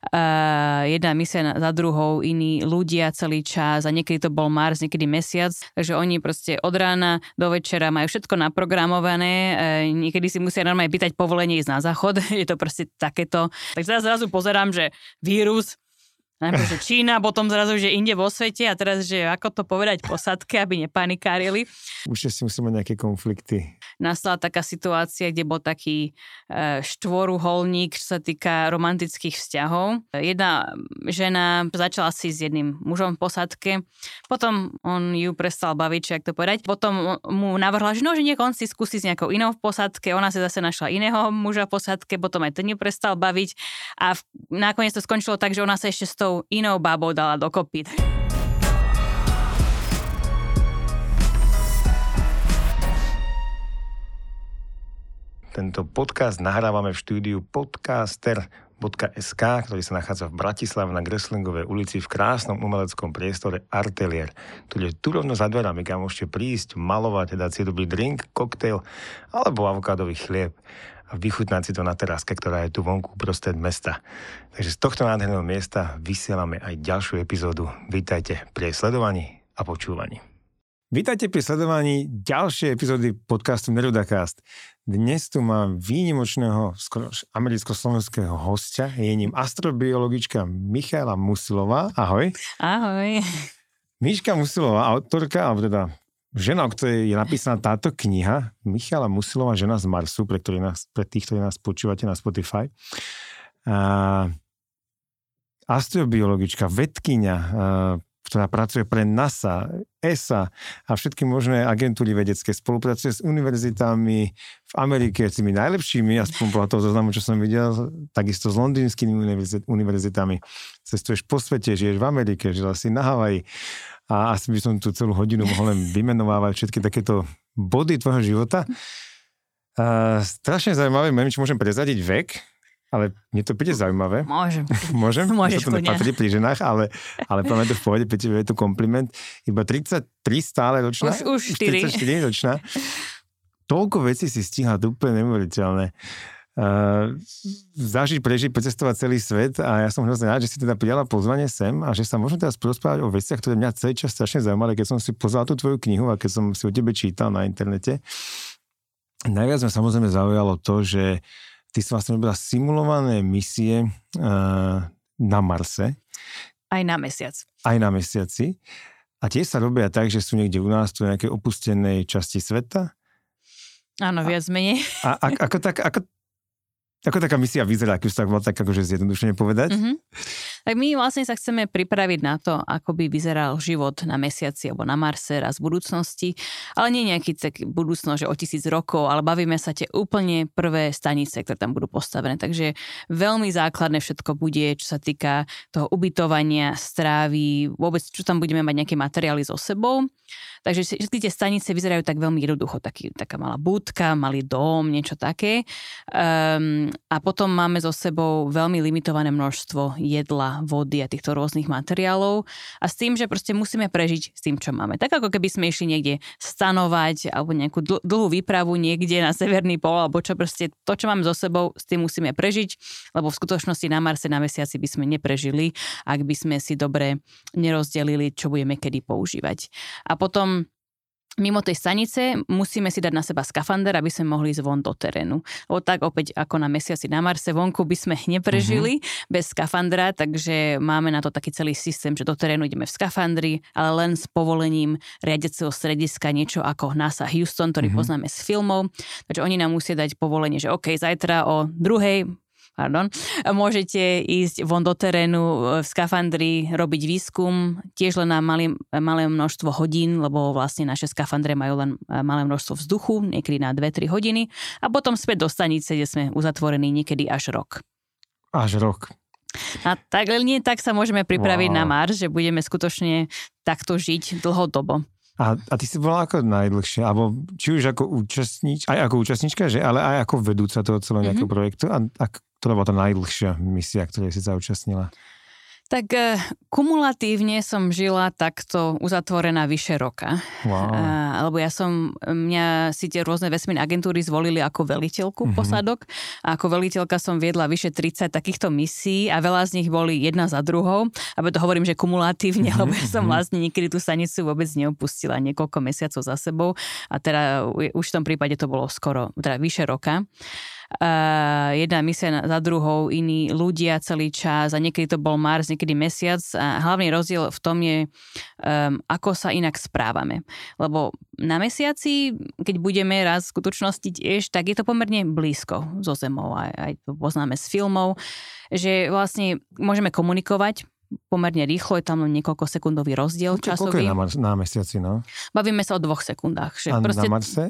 Uh, jedna misia za druhou, iní ľudia celý čas a niekedy to bol Mars, niekedy mesiac, takže oni proste od rána do večera majú všetko naprogramované, uh, niekedy si musia normálne pýtať povolenie ísť na záchod, je to proste takéto. Tak teraz zrazu pozerám, že vírus, Najprv, že Čína, potom zrazu, že inde vo svete a teraz, že ako to povedať posadke, aby nepanikárili. Už si musíme nejaké konflikty. Nastala taká situácia, kde bol taký e, štvoruholník, čo sa týka romantických vzťahov. Jedna žena začala si s jedným mužom v posadke, potom on ju prestal baviť, či ak to povedať. Potom mu navrhla, že no, že nech on si skúsi s nejakou inou v posadke, ona si zase našla iného muža v posadke, potom aj ten ju prestal baviť a nakoniec to skončilo tak, že ona sa ešte s tou tou inou babou dala dokopy. Tento podcast nahrávame v štúdiu podcaster.sk, ktorý sa nachádza v Bratislave na Greslingovej ulici v krásnom umeleckom priestore Artelier, ktorý je tu rovno za dverami, kam môžete prísť, malovať, dať si dobrý drink, koktejl alebo avokádový chlieb a vychutnať si to na teráske, ktorá je tu vonku prostred mesta. Takže z tohto nádherného miesta vysielame aj ďalšiu epizódu. Vítajte pri sledovaní a počúvaní. Vítajte pri sledovaní ďalšej epizódy podcastu Nerudacast. Dnes tu mám výnimočného americko-slovenského hostia. Je ním astrobiologička Michála Musilová. Ahoj. Ahoj. Miška Musilová, autorka, alebo teda žena, o ktorej je napísaná táto kniha, Michala Musilová, žena z Marsu, pre, ktorý nás, pre tých, ktorí nás počúvate na Spotify. A, astrobiologička, vedkynia, ktorá pracuje pre NASA, ESA a všetky možné agentúry vedecké. Spolupracuje s univerzitami v Amerike, s tými najlepšími, aspoň podľa toho zoznamu, čo som videl, takisto s londýnskymi univerzitami. Cestuješ po svete, žiješ v Amerike, žila si na Havaji a asi by som tu celú hodinu mohol len vymenovávať všetky takéto body tvojho života. A strašne zaujímavé, neviem, či môžem prezadiť vek, ale mne to príde zaujímavé. Môžem. Môžem? Môžeš to nepatrí pri ženách, ale, ale máme to v pohode, tebe je to kompliment. Iba 33 stále ročná. Už, už 4. 34 ročná. Toľko vecí si stíha, to úplne neuveriteľné uh, zažiť, prežiť, precestovať celý svet a ja som hrozne rád, že si teda prijala pozvanie sem a že sa môžem teraz porozprávať o veciach, ktoré mňa celý čas strašne zaujímali, keď som si pozval tú tvoju knihu a keď som si o tebe čítal na internete. Najviac ma samozrejme zaujalo to, že ty si vlastne robila simulované misie uh, na Marse. Aj na mesiac. Aj na mesiaci. A tie sa robia tak, že sú niekde u nás, tu nejakej opustenej časti sveta. Áno, viac menej. A, a ako, tak, ako, ako taká misia vyzerá, už tak mal tak akože zjednodušene povedať? Mm-hmm. Tak my vlastne sa chceme pripraviť na to, ako by vyzeral život na mesiaci alebo na Marse raz v budúcnosti, ale nie nejaký tak budúcnosť, že o tisíc rokov, ale bavíme sa tie úplne prvé stanice, ktoré tam budú postavené. Takže veľmi základné všetko bude, čo sa týka toho ubytovania, strávy, vôbec čo tam budeme mať nejaké materiály so sebou. Takže všetky tie stanice vyzerajú tak veľmi jednoducho, taký, taká malá budka, malý dom, niečo také. Um, a potom máme so sebou veľmi limitované množstvo jedla, vody a týchto rôznych materiálov a s tým, že proste musíme prežiť s tým, čo máme. Tak ako keby sme išli niekde stanovať alebo nejakú dl- dlhú výpravu niekde na severný pol alebo čo proste to, čo máme so sebou, s tým musíme prežiť, lebo v skutočnosti na Marse, na mesiaci by sme neprežili, ak by sme si dobre nerozdelili, čo budeme kedy používať. A potom mimo tej stanice musíme si dať na seba skafander, aby sme mohli ísť von do terénu. O tak opäť ako na mesiaci na Marse, vonku by sme neprežili mm-hmm. bez skafandra, takže máme na to taký celý systém, že do terénu ideme v skafandri, ale len s povolením riadeceho strediska, niečo ako NASA Houston, ktorý mm-hmm. poznáme z filmov. Takže oni nám musia dať povolenie, že OK, zajtra o druhej pardon, môžete ísť von do terénu e, v skafandri, robiť výskum, tiež len na malé, malé množstvo hodín, lebo vlastne naše skafandre majú len e, malé množstvo vzduchu, niekedy na 2-3 hodiny a potom späť do stanice, kde sme uzatvorení niekedy až rok. Až rok. A tak, nie tak sa môžeme pripraviť wow. na Mars, že budeme skutočne takto žiť dlhodobo. A, a ty si bola ako najdlhšie, alebo či už ako účastníčka, aj ako účastníčka, že, ale aj ako vedúca toho celého nejakého mm-hmm. projektu. A, a ktorá bola tá najdlhšia misia, ktorej si sa účastnila? Tak uh, kumulatívne som žila takto uzatvorená vyše roka. Wow. Uh, lebo ja som, mňa si tie rôzne vesmírne agentúry zvolili ako veliteľku mm-hmm. posadok. A ako veliteľka som viedla vyše 30 takýchto misií a veľa z nich boli jedna za druhou. A to hovorím, že kumulatívne, mm-hmm. lebo ja som mhm. vlastne niekedy tú stanicu vôbec neopustila niekoľko mesiacov za sebou. A teda už v tom prípade to bolo skoro, teda vyše roka uh, jedna misia za druhou, iní ľudia celý čas a niekedy to bol Mars, niekedy mesiac a hlavný rozdiel v tom je, um, ako sa inak správame. Lebo na mesiaci, keď budeme raz v skutočnosti tiež, tak je to pomerne blízko so Zemou, aj, aj to poznáme z filmov, že vlastne môžeme komunikovať pomerne rýchlo, je tam niekoľko sekundový rozdiel no, časový. Koľko je na, na mesiaci, no? Bavíme sa o dvoch sekundách. Že a proste, na Marse?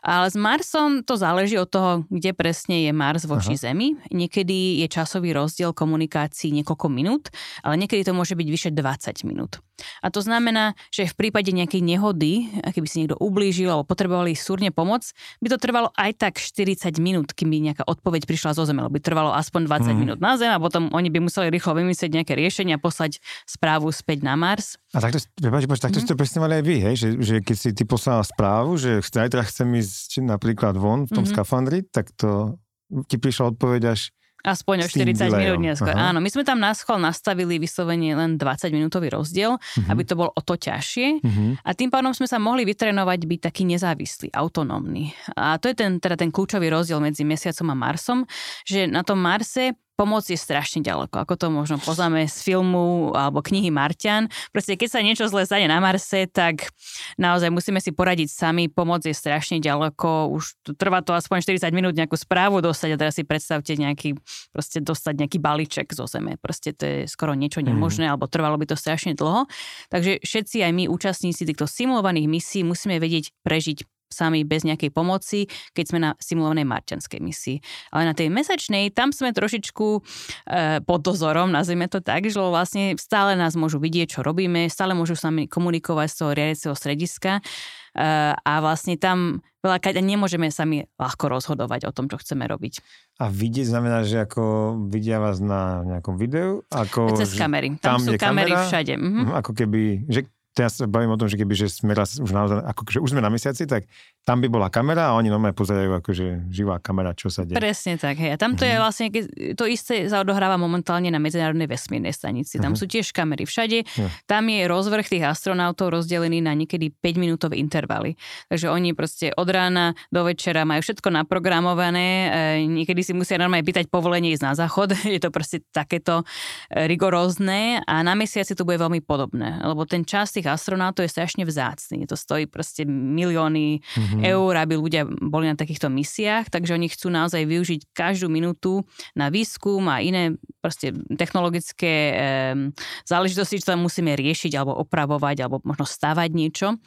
Ale s Marsom to záleží od toho, kde presne je Mars voči Aha. Zemi. Niekedy je časový rozdiel komunikácií niekoľko minút, ale niekedy to môže byť vyše 20 minút. A to znamená, že v prípade nejakej nehody, keby si niekto ublížil alebo potrebovali súrne pomoc, by to trvalo aj tak 40 minút, kým by nejaká odpoveď prišla zo Zeme, lebo by trvalo aspoň 20 hmm. minút na Zem a potom oni by museli rýchlo vymyslieť nejaké riešenia poslať správu späť na Mars. A takto, prepáč, prepáč, takto mm-hmm. ste presne mali aj vy, hej? Že, že keď si ty poslala správu, že zajtra chcem ísť napríklad von v tom mm-hmm. skafandri, tak to ti prišla odpoveď až Aspoň o 40 minút neskôr. Aha. Áno, my sme tam na schvál nastavili vyslovene len 20 minútový rozdiel, uh-huh. aby to bolo o to ťažšie. Uh-huh. A tým pádom sme sa mohli vytrenovať byť taký nezávislý, autonómny. A to je ten, teda ten kľúčový rozdiel medzi Mesiacom a Marsom, že na tom Marse pomoc je strašne ďaleko, ako to možno poznáme z filmu alebo knihy Martian. Proste keď sa niečo zle stane na Marse, tak naozaj musíme si poradiť sami, pomoc je strašne ďaleko, už trvá to aspoň 40 minút nejakú správu dostať a teraz si predstavte nejaký, proste dostať nejaký balíček zo zeme. Proste to je skoro niečo mhm. nemožné, mm. alebo trvalo by to strašne dlho. Takže všetci aj my, účastníci týchto simulovaných misií, musíme vedieť prežiť sami bez nejakej pomoci, keď sme na simulovanej marťanskej misii. Ale na tej mesačnej, tam sme trošičku e, pod dozorom, nazvime to tak, že vlastne stále nás môžu vidieť, čo robíme, stále môžu s nami komunikovať z toho riadiaceho strediska e, a vlastne tam veľakrát nemôžeme sami ľahko rozhodovať o tom, čo chceme robiť. A vidieť znamená, že ako vidia vás na nejakom videu? Ako, Cez kamery. Tam, tam sú kamery kamera, všade. Mhm. Ako keby, že teraz sa bavím o tom, že keby že sme raz už naozaj, ako, že už sme na mesiaci, tak tam by bola kamera a oni normálne pozerajú akože živá kamera, čo sa deje. Presne tak, hej. A tam to mm-hmm. je mhm. vlastne, to isté sa odohráva momentálne na Medzinárodnej vesmírnej stanici. Tam mm-hmm. sú tiež kamery všade. Yeah. Tam je rozvrh tých astronautov rozdelený na niekedy 5-minútové intervaly. Takže oni proste od rána do večera majú všetko naprogramované. E, niekedy si musia normálne pýtať povolenie ísť na záchod. Je to proste takéto e, rigorózne a na mesiaci to bude veľmi podobné, lebo ten čas tých astronautov je strašne vzácný. To stojí proste milióny mm-hmm mm. eur, aby ľudia boli na takýchto misiách, takže oni chcú naozaj využiť každú minútu na výskum a iné proste technologické e, záležitosti, čo tam musíme riešiť alebo opravovať alebo možno stavať niečo.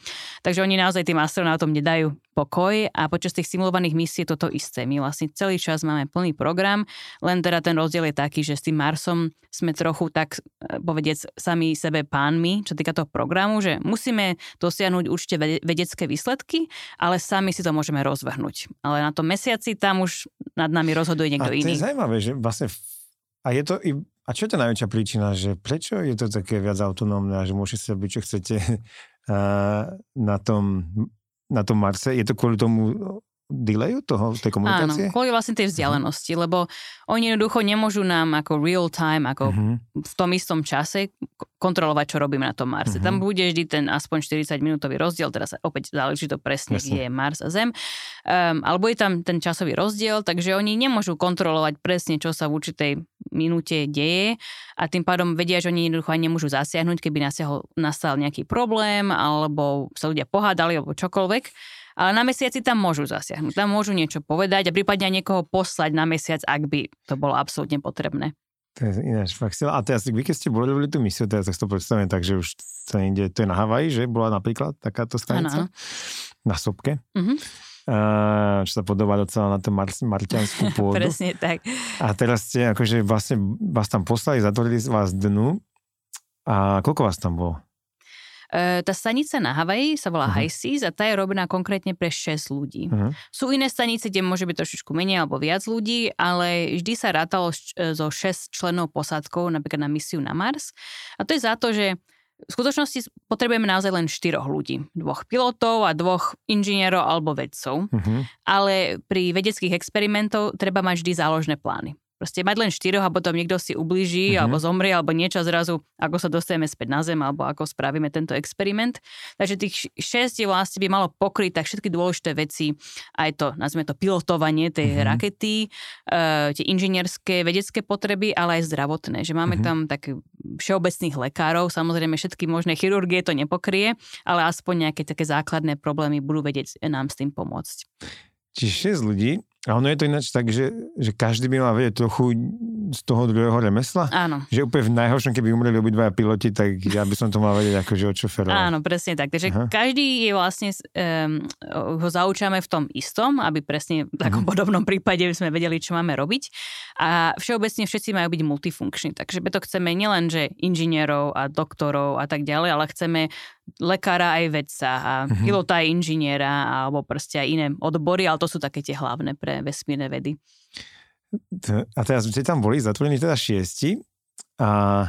Takže oni naozaj tým astronautom nedajú pokoj a počas tých simulovaných misií je toto isté. My vlastne celý čas máme plný program, len teda ten rozdiel je taký, že s tým Marsom sme trochu tak e, povediec sami sebe pánmi, čo týka toho programu, že musíme dosiahnuť určite vedecké výsledky, ale sami si to môžeme rozvrhnúť. Ale na tom mesiaci tam už nad nami rozhoduje niekto a to iný. je zaujímavé, že vlastne a je to i, a čo je tá najväčšia príčina, že prečo je to také viac autonómne a že môžete sa byť, čo chcete na tom na tom Marse? Je to kvôli tomu delayu toho, tej komunikácie? Áno, kvôli vlastne tej vzdialenosti, uh-huh. lebo oni jednoducho nemôžu nám ako real time, ako uh-huh. v tom istom čase kontrolovať, čo robíme na tom Marse. Uh-huh. Tam bude vždy ten aspoň 40 minútový rozdiel, teraz opäť záleží to presne, Jasne. kde je Mars a Zem. Um, alebo je tam ten časový rozdiel, takže oni nemôžu kontrolovať presne, čo sa v určitej minúte deje a tým pádom vedia, že oni jednoducho aj nemôžu zasiahnuť, keby nastal nejaký problém alebo sa ľudia pohádali alebo čokoľvek. Ale na mesiaci tam môžu zasiahnuť, tam môžu niečo povedať a prípadne aj niekoho poslať na mesiac, ak by to bolo absolútne potrebné. To je ináč fakt A teraz vy, keď ste boli tú misiu, teraz tak to predstavím tak, že už to ide, to je na Havaji, že bola napríklad takáto stanica? Ano. Na Sopke. Uh-huh. Uh, čo sa podobá docela na tú mar- marťanskú pôdu. Presne tak. A teraz ste akože vlastne vás tam poslali, zatvorili vás dnu. A koľko vás tam bolo? E, tá stanica na Havaji sa volá uh-huh. High Seas a tá je robená konkrétne pre 6 ľudí. Uh-huh. Sú iné stanice, kde môže byť trošičku menej alebo viac ľudí, ale vždy sa rátalo zo 6 členov posádkov napríklad na misiu na Mars. A to je za to, že v skutočnosti potrebujeme naozaj len štyroch ľudí. Dvoch pilotov a dvoch inžinierov alebo vedcov. Uh-huh. Ale pri vedeckých experimentov treba mať vždy záložné plány. Proste mať len štyroch a potom niekto si ublíži mm-hmm. alebo zomrie alebo niečo zrazu, ako sa dostaneme späť na zem alebo ako spravíme tento experiment. Takže tých šesť je vlastne by malo pokryť tak všetky dôležité veci, aj to, nazvime to pilotovanie tej mm-hmm. rakety, uh, tie inžinierské, vedecké potreby, ale aj zdravotné. Že máme mm-hmm. tam tak všeobecných lekárov, samozrejme všetky možné chirurgie to nepokrie, ale aspoň nejaké také základné problémy budú vedieť nám s tým pomôcť. Čiže 6 ľudí a ono je to ináč tak, že, že každý by mal vedieť trochu z toho druhého remesla? Áno. Že úplne v najhoršom, keby umreli obidvaja piloti, tak ja by som to mal vedieť akože od šoferov. Áno, presne tak. Takže Aha. každý je vlastne, um, ho zaučame v tom istom, aby presne v takom uh-huh. podobnom prípade sme vedeli, čo máme robiť. A všeobecne všetci majú byť multifunkční. Takže to chceme nielen, že inžinierov a doktorov a tak ďalej, ale chceme lekára aj vedca a uh-huh. pilota aj inžiniera alebo proste aj iné odbory, ale to sú také tie hlavné pre vesmírne vedy. A teraz ste tam boli zatvorení teda šiesti a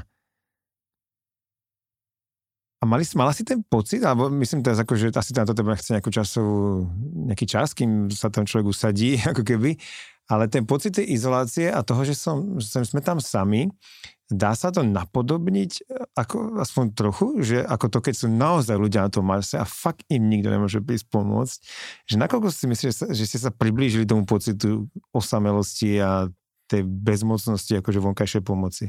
a mali, mala si ten pocit, alebo myslím teraz ako, že asi na to teba chce nejakú časovú, nejaký čas, kým sa tam človek usadí, ako keby, ale ten pocit tej izolácie a toho, že, som, že sme tam sami, Dá sa to napodobniť e, ako, aspoň trochu, že ako to, keď sú naozaj ľudia na tom Marse a fakt im nikto nemôže prísť pomôcť, že nakoľko si myslíš, že ste sa priblížili tomu pocitu osamelosti a tej bezmocnosti akože vonkajšej pomoci?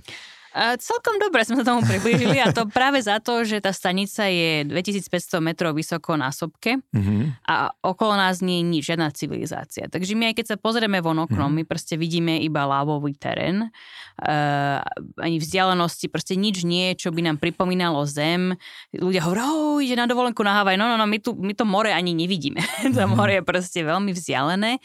A celkom dobre sme sa tomu priblížili a to práve za to, že tá stanica je 2500 metrov vysoko na sopke mm-hmm. a okolo nás nie je nič, žiadna civilizácia. Takže my aj keď sa pozrieme von oknom, mm-hmm. my proste vidíme iba lávový terén, uh, ani vzdialenosti, proste nič nie, čo by nám pripomínalo zem. Ľudia hovoria, oh, ide na dovolenku na Havaj, no, no, no, my, tu, my to more ani nevidíme. to mhm. more je proste veľmi vzdialené.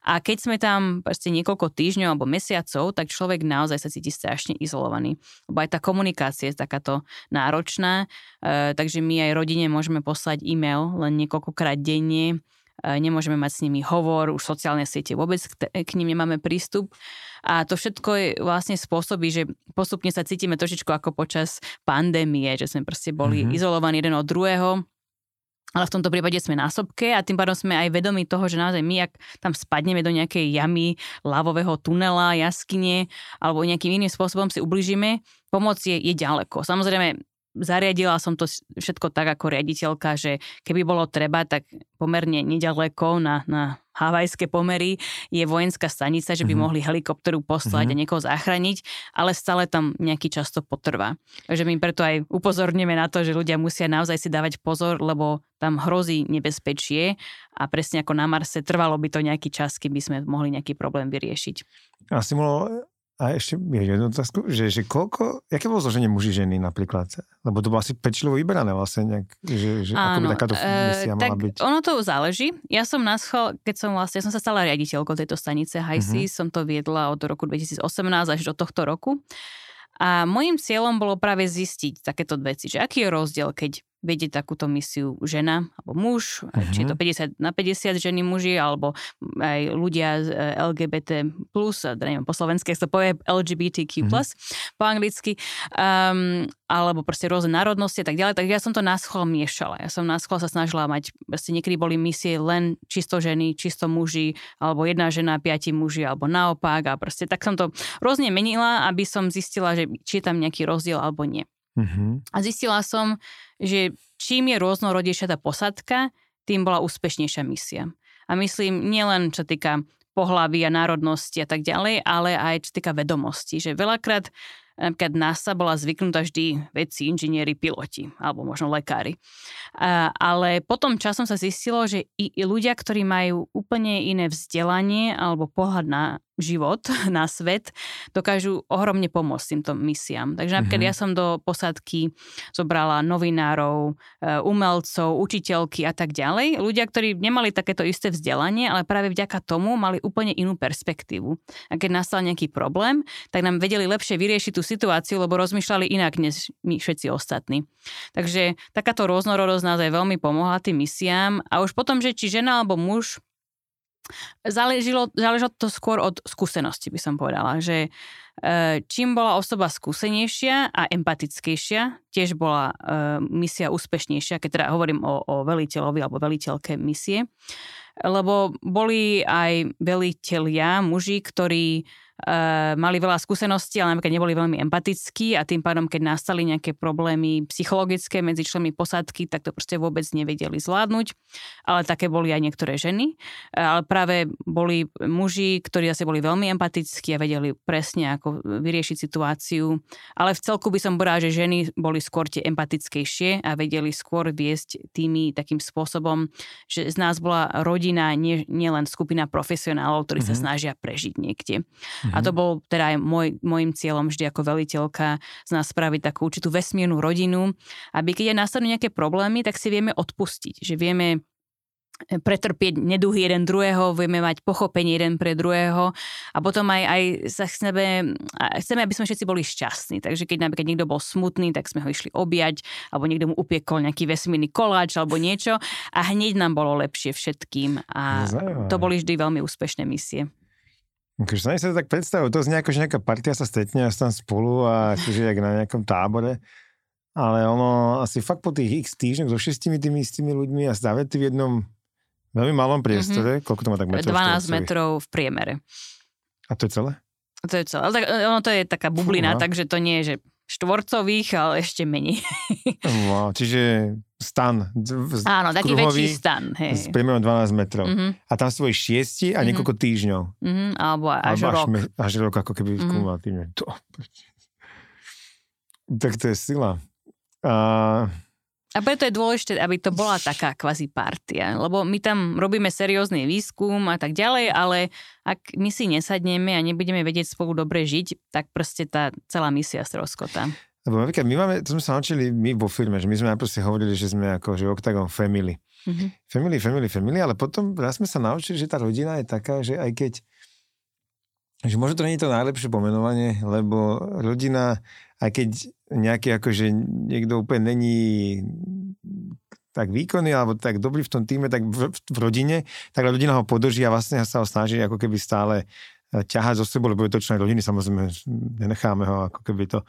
A keď sme tam proste niekoľko týždňov alebo mesiacov, tak človek naozaj sa cíti strašne izolovaný. Lebo aj tá komunikácia je takáto náročná, e, takže my aj rodine môžeme poslať e-mail len niekoľkokrát denne, e, nemôžeme mať s nimi hovor, už sociálne siete vôbec k, k ním nemáme prístup. A to všetko je vlastne spôsobí, že postupne sa cítime trošičku ako počas pandémie, že sme proste boli mm-hmm. izolovaní jeden od druhého ale v tomto prípade sme na sopke a tým pádom sme aj vedomi toho, že naozaj my, ak tam spadneme do nejakej jamy, lavového tunela, jaskyne alebo nejakým iným spôsobom si ubližíme, pomoc je, je ďaleko. Samozrejme, zariadila som to všetko tak ako riaditeľka, že keby bolo treba, tak pomerne nedaleko na, na havajské pomery je vojenská stanica, že by mm-hmm. mohli helikopteru poslať mm-hmm. a niekoho zachrániť, ale stále tam nejaký čas to potrvá. Takže my preto aj upozorníme na to, že ľudia musia naozaj si dávať pozor, lebo tam hrozí nebezpečie a presne ako na Marse trvalo by to nejaký čas, keby sme mohli nejaký problém vyriešiť. Asi mohlo a ešte je jednu otázku, že, že koľko, aké bolo zloženie muži ženy napríklad? Lebo to bolo asi pečlivo vyberané vlastne, nejak, že, že Áno, ako by takáto e, misia mala tak byť. ono to záleží. Ja som na schol, keď som vlastne, ja som sa stala riaditeľkou tejto stanice HIC, uh-huh. som to viedla od roku 2018 až do tohto roku. A môjim cieľom bolo práve zistiť takéto veci, že aký je rozdiel, keď vedieť takúto misiu žena alebo muž, uh-huh. či je to 50 mhm. na 50 ženy muži, alebo aj ľudia z e, LGBT+, neviem, po slovensky sa povie LGBTQ+, uh-huh. po anglicky, um, alebo proste rôzne národnosti a tak ďalej, tak ja som to na schol miešala. Ja som na schol sa snažila mať, proste niekedy boli misie len čisto ženy, čisto muži, alebo jedna žena, piati muži, alebo naopak a proste tak som to rôzne menila, aby som zistila, že či je tam nejaký rozdiel alebo nie. Uh-huh. A zistila som, že čím je rôznorodejšia tá posadka, tým bola úspešnejšia misia. A myslím, nielen čo týka pohlavy a národnosti a tak ďalej, ale aj čo týka vedomosti. Že veľakrát napríklad NASA bola zvyknutá vždy vedci, inžinieri, piloti alebo možno lekári. Ale potom časom sa zistilo, že i ľudia, ktorí majú úplne iné vzdelanie alebo pohľad na život na svet, dokážu ohromne pomôcť týmto misiám. Takže napríklad mm-hmm. ja som do posádky zobrala novinárov, e, umelcov, učiteľky a tak ďalej. Ľudia, ktorí nemali takéto isté vzdelanie, ale práve vďaka tomu mali úplne inú perspektívu. A keď nastal nejaký problém, tak nám vedeli lepšie vyriešiť tú situáciu, lebo rozmýšľali inak než my všetci ostatní. Takže takáto rôznorodosť nás aj veľmi pomohla tým misiám a už potom, že či žena alebo muž Záležilo, záležilo to skôr od skúsenosti, by som povedala, že e, čím bola osoba skúsenejšia a empatickejšia, tiež bola e, misia úspešnejšia, keď teda hovorím o, o veliteľovi alebo veliteľke misie, lebo boli aj veliteľia, muži, ktorí uh, mali veľa skúseností, ale napríklad neboli veľmi empatickí a tým pádom, keď nastali nejaké problémy psychologické medzi členmi posádky, tak to proste vôbec nevedeli zvládnuť. Ale také boli aj niektoré ženy. Ale práve boli muži, ktorí zase boli veľmi empatickí a vedeli presne, ako vyriešiť situáciu. Ale v celku by som povedala, že ženy boli skôr tie empatickejšie a vedeli skôr viesť tými takým spôsobom, že z nás bola rodina, nie, nie len skupina profesionálov, ktorí mm-hmm. sa mhm. snažia prežiť niekde. Mm-hmm. Mm-hmm. A to bol teda aj môj, môjim cieľom vždy ako veliteľka z nás spraviť takú určitú vesmírnu rodinu, aby keď aj nastanú nejaké problémy, tak si vieme odpustiť, že vieme e, pretrpieť neduhy jeden druhého, vieme mať pochopenie jeden pre druhého a potom aj, aj sa chceme, chceme, aby sme všetci boli šťastní. Takže keď napríklad niekto bol smutný, tak sme ho išli objať, alebo niekto mu upiekol nejaký vesmírny koláč alebo niečo a hneď nám bolo lepšie všetkým. A to boli vždy veľmi úspešné misie. Akože sa sa tak predstavujú, to znie ako, že nejaká partia sa stretne a tam spolu a akože jak na nejakom tábore. Ale ono asi fakt po tých x týždňoch so šestimi tými istými ľuďmi a zavety v jednom veľmi malom priestore. Mm-hmm. Koľko to má tak metrov? 12 metrov v priemere. A to je celé? To je celé. Tak, ono to je taká bublina, Fúha. takže to nie je, že štvorcových, ale ešte menej. Wow, čiže stan. Z, Áno, taký kruhový, väčší stan. Hej. S priemerom 12 metrov. Mm-hmm. A tam svoji šiesti a niekoľko týždňov. Mm-hmm, alebo až alebo rok. Až, až rok, ako keby mm-hmm. kumulatívne. To, tak to je sila. A... A preto je dôležité, aby to bola taká kvazi partia, lebo my tam robíme seriózny výskum a tak ďalej, ale ak my si nesadneme a nebudeme vedieť spolu dobre žiť, tak proste tá celá misia stroskota. Lebo napríklad my máme, to sme sa naučili my vo firme, že my sme najprv si hovorili, že sme ako, že Octagon Family. Mm-hmm. Family, family, family, ale potom raz sme sa naučili, že tá rodina je taká, že aj keď že možno to nie je to najlepšie pomenovanie, lebo rodina, aj keď nejaký akože niekto úplne není tak výkonný alebo tak dobrý v tom týme, tak v, v rodine, tak rodina ho podrží a vlastne sa ho snaží ako keby stále ťahať zo sebou, lebo je to člen rodiny, samozrejme nenecháme ho ako keby to.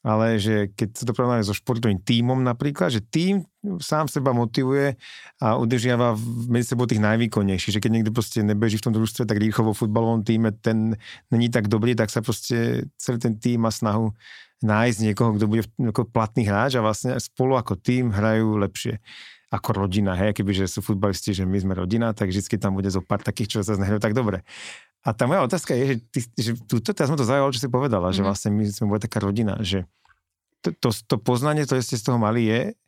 Ale že keď sa to porovnáme so športovým tímom napríklad, že tým sám seba motivuje a udržiava medzi sebou tých najvýkonnejších, že keď niekto proste nebeží v tom družstve tak rýchlo vo futbalovom týme, ten není tak dobrý, tak sa proste celý ten tým má snahu nájsť niekoho, kto bude ako platný hráč a vlastne spolu ako tým hrajú lepšie ako rodina, hej, kebyže sú futbalisti, že my sme rodina, tak vždy tam bude zo pár takých, čo sa nehrajú tak dobre. A tá moja otázka je, že, ty, že túto, teraz som to zaujalo, čo si povedala, mm. že mhm. vlastne my sme boli taká rodina, že to, to, to poznanie, ktoré ste z toho mali, je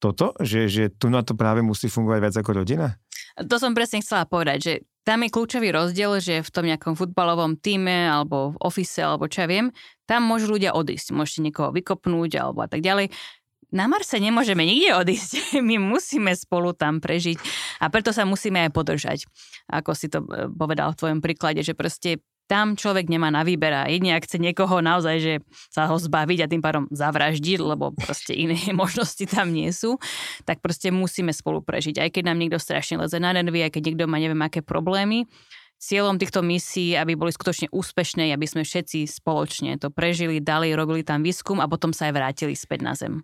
toto, že, že tu na to práve musí fungovať viac ako rodina? To som presne chcela povedať, že tam je kľúčový rozdiel, že v tom nejakom futbalovom týme alebo v ofise alebo čo ja viem, tam môžu ľudia odísť. Môžete niekoho vykopnúť alebo a tak ďalej na Marse nemôžeme nikde odísť. My musíme spolu tam prežiť a preto sa musíme aj podržať. Ako si to e, povedal v tvojom príklade, že proste tam človek nemá na výber a jedine ak chce niekoho naozaj, že sa ho zbaviť a tým pádom zavraždiť, lebo proste iné možnosti tam nie sú, tak proste musíme spolu prežiť. Aj keď nám niekto strašne leze na nervy, aj keď niekto má neviem aké problémy, cieľom týchto misií, aby boli skutočne úspešné, aby sme všetci spoločne to prežili, dali, robili tam výskum a potom sa aj vrátili späť na Zem.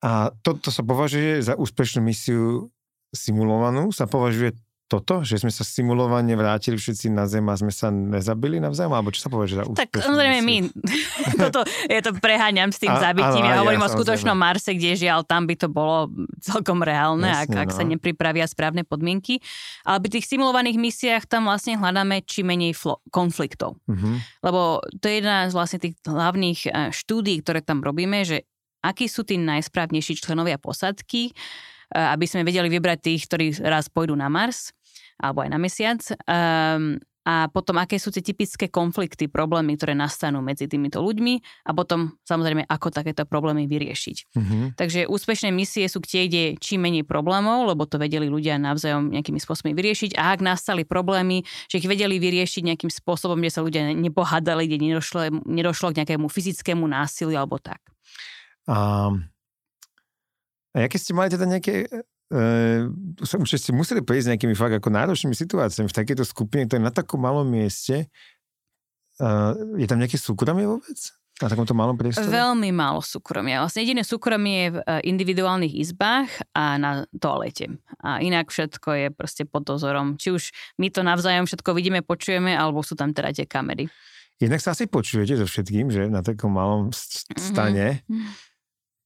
A toto sa považuje za úspešnú misiu simulovanú, sa považuje toto, že sme sa simulovane vrátili všetci na Zem a sme sa nezabili navzájom, alebo čo sa za úspešnú Tak samozrejme my, toto, ja to preháňam s tým a, zabitím, ja hovorím ja, o skutočnom Marse, kde žiaľ, tam by to bolo celkom reálne, Jasne, ak, ak no. sa nepripravia správne podmienky. Ale pri tých simulovaných misiách tam vlastne hľadáme či menej flo- konfliktov. Uh-huh. Lebo to je jedna z vlastne tých hlavných eh, štúdí, ktoré tam robíme, že akí sú tí najsprávnejší členovia posadky, aby sme vedeli vybrať tých, ktorí raz pôjdu na Mars alebo aj na mesiac. Um, a potom aké sú tie typické konflikty, problémy, ktoré nastanú medzi týmito ľuďmi a potom samozrejme, ako takéto problémy vyriešiť. Mm-hmm. Takže úspešné misie sú tie, kde čím menej problémov, lebo to vedeli ľudia navzájom nejakými spôsobmi vyriešiť a ak nastali problémy, že ich vedeli vyriešiť nejakým spôsobom, kde sa ľudia nepohádali, kde nedošlo, nedošlo k nejakému fyzickému násiliu alebo tak. A, a aké ste mali teda nejaké Uh, určite ste museli prejsť nejakými fakt ako náročnými situáciami v takejto skupine, ktoré je na takom malom mieste. Uh, je tam nejaké súkromie vôbec? Na takomto malom priestore? Veľmi málo súkromia. Vlastne jediné súkromie je v e, individuálnych izbách a na toalete. A inak všetko je proste pod dozorom. Či už my to navzájom všetko vidíme, počujeme, alebo sú tam teda tie kamery. Jednak sa asi počujete so všetkým, že na takom malom mhm. stane. Mm-hmm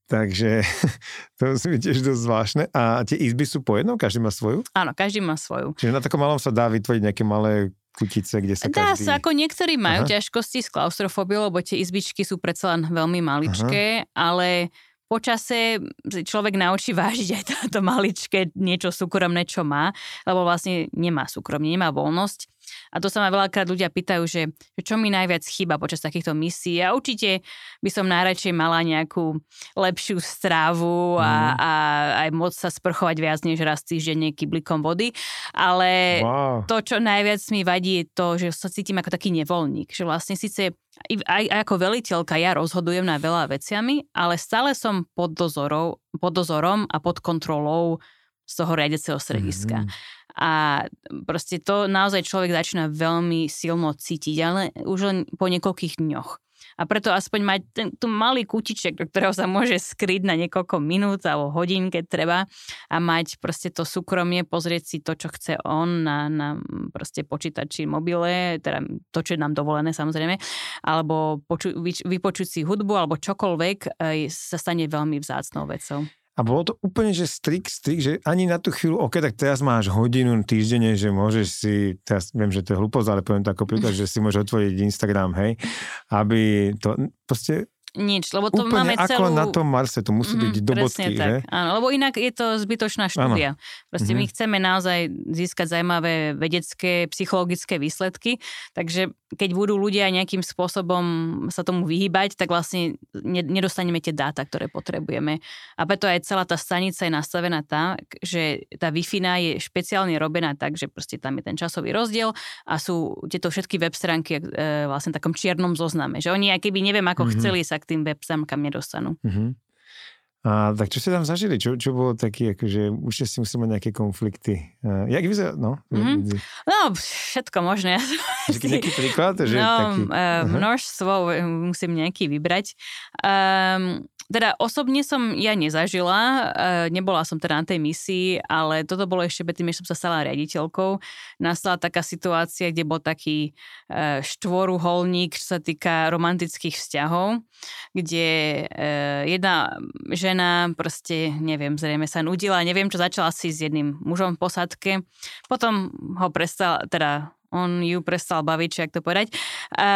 Takže to byť tiež dosť zvláštne. A tie izby sú po jednom? Každý má svoju? Áno, každý má svoju. Čiže na takom malom sa dá vytvoriť nejaké malé kutice, kde sa Dá každý... sa, ako niektorí majú Aha. ťažkosti s klaustrofóbiou, lebo tie izbičky sú predsa len veľmi maličké, Aha. ale počase človek naučí vážiť aj toto maličké niečo súkromné, čo má, lebo vlastne nemá súkromne, nemá voľnosť a to sa ma veľakrát ľudia pýtajú, že, že čo mi najviac chýba počas takýchto misií. A určite by som najradšej mala nejakú lepšiu strávu a, mm. a aj môcť sa sprchovať viac než raz týždenne kyblikom vody. Ale wow. to, čo najviac mi vadí, je to, že sa cítim ako taký nevoľník. Že vlastne síce aj, aj ako veliteľka ja rozhodujem na veľa veciami, ale stále som pod, dozorou, pod dozorom a pod kontrolou z toho riadeceho strediska. Mm. A proste to naozaj človek začína veľmi silno cítiť, ale už len po niekoľkých dňoch. A preto aspoň mať ten, tu malý kutiček, do ktorého sa môže skryť na niekoľko minút alebo hodín, keď treba a mať proste to súkromie, pozrieť si to, čo chce on na, na proste počítači, mobile, teda to, čo je nám dovolené samozrejme, alebo poču, vypočuť si hudbu alebo čokoľvek sa stane veľmi vzácnou vecou. A bolo to úplne, že strik, strik, že ani na tú chvíľu, ok, tak teraz máš hodinu týždenne, že môžeš si, teraz viem, že to je hlúposť, ale poviem to ako príklad, že si môžeš otvoriť Instagram, hej, aby to, proste nič, lebo to Úplne máme celú... ako na tom Marse, to musí byť mm, do bodky, tak. že? Áno, lebo inak je to zbytočná štúdia. Áno. Proste mm-hmm. my chceme naozaj získať zaujímavé vedecké, psychologické výsledky, takže keď budú ľudia nejakým spôsobom sa tomu vyhýbať, tak vlastne nedostaneme tie dáta, ktoré potrebujeme. A preto aj celá tá stanica je nastavená tak, že tá wi je špeciálne robená tak, že proste tam je ten časový rozdiel a sú tieto všetky web stránky e, vlastne takom čiernom zozname. Že oni, aj keby neviem, ako mm-hmm. chceli, sa k tým web stránkam nedostanú. Mm-hmm. A tak čo ste tam zažili? Čo, čo bolo taký, akože už ste museli mať nejaké konflikty? Uh, jak vyzerá? No, mm-hmm. no, všetko možné. Nejaký príklad? Že no, taký... uh, množstvo, musím nejaký vybrať. Um, teda osobne som ja nezažila, e, nebola som teda na tej misii, ale toto bolo ešte predtým, než som sa stala riaditeľkou. Nastala taká situácia, kde bol taký e, štvoruholník, čo sa týka romantických vzťahov, kde e, jedna žena proste, neviem, zrejme sa nudila, neviem, čo začala si s jedným mužom v posadke. Potom ho prestal, teda on ju prestal baviť, či ak to povedať. A,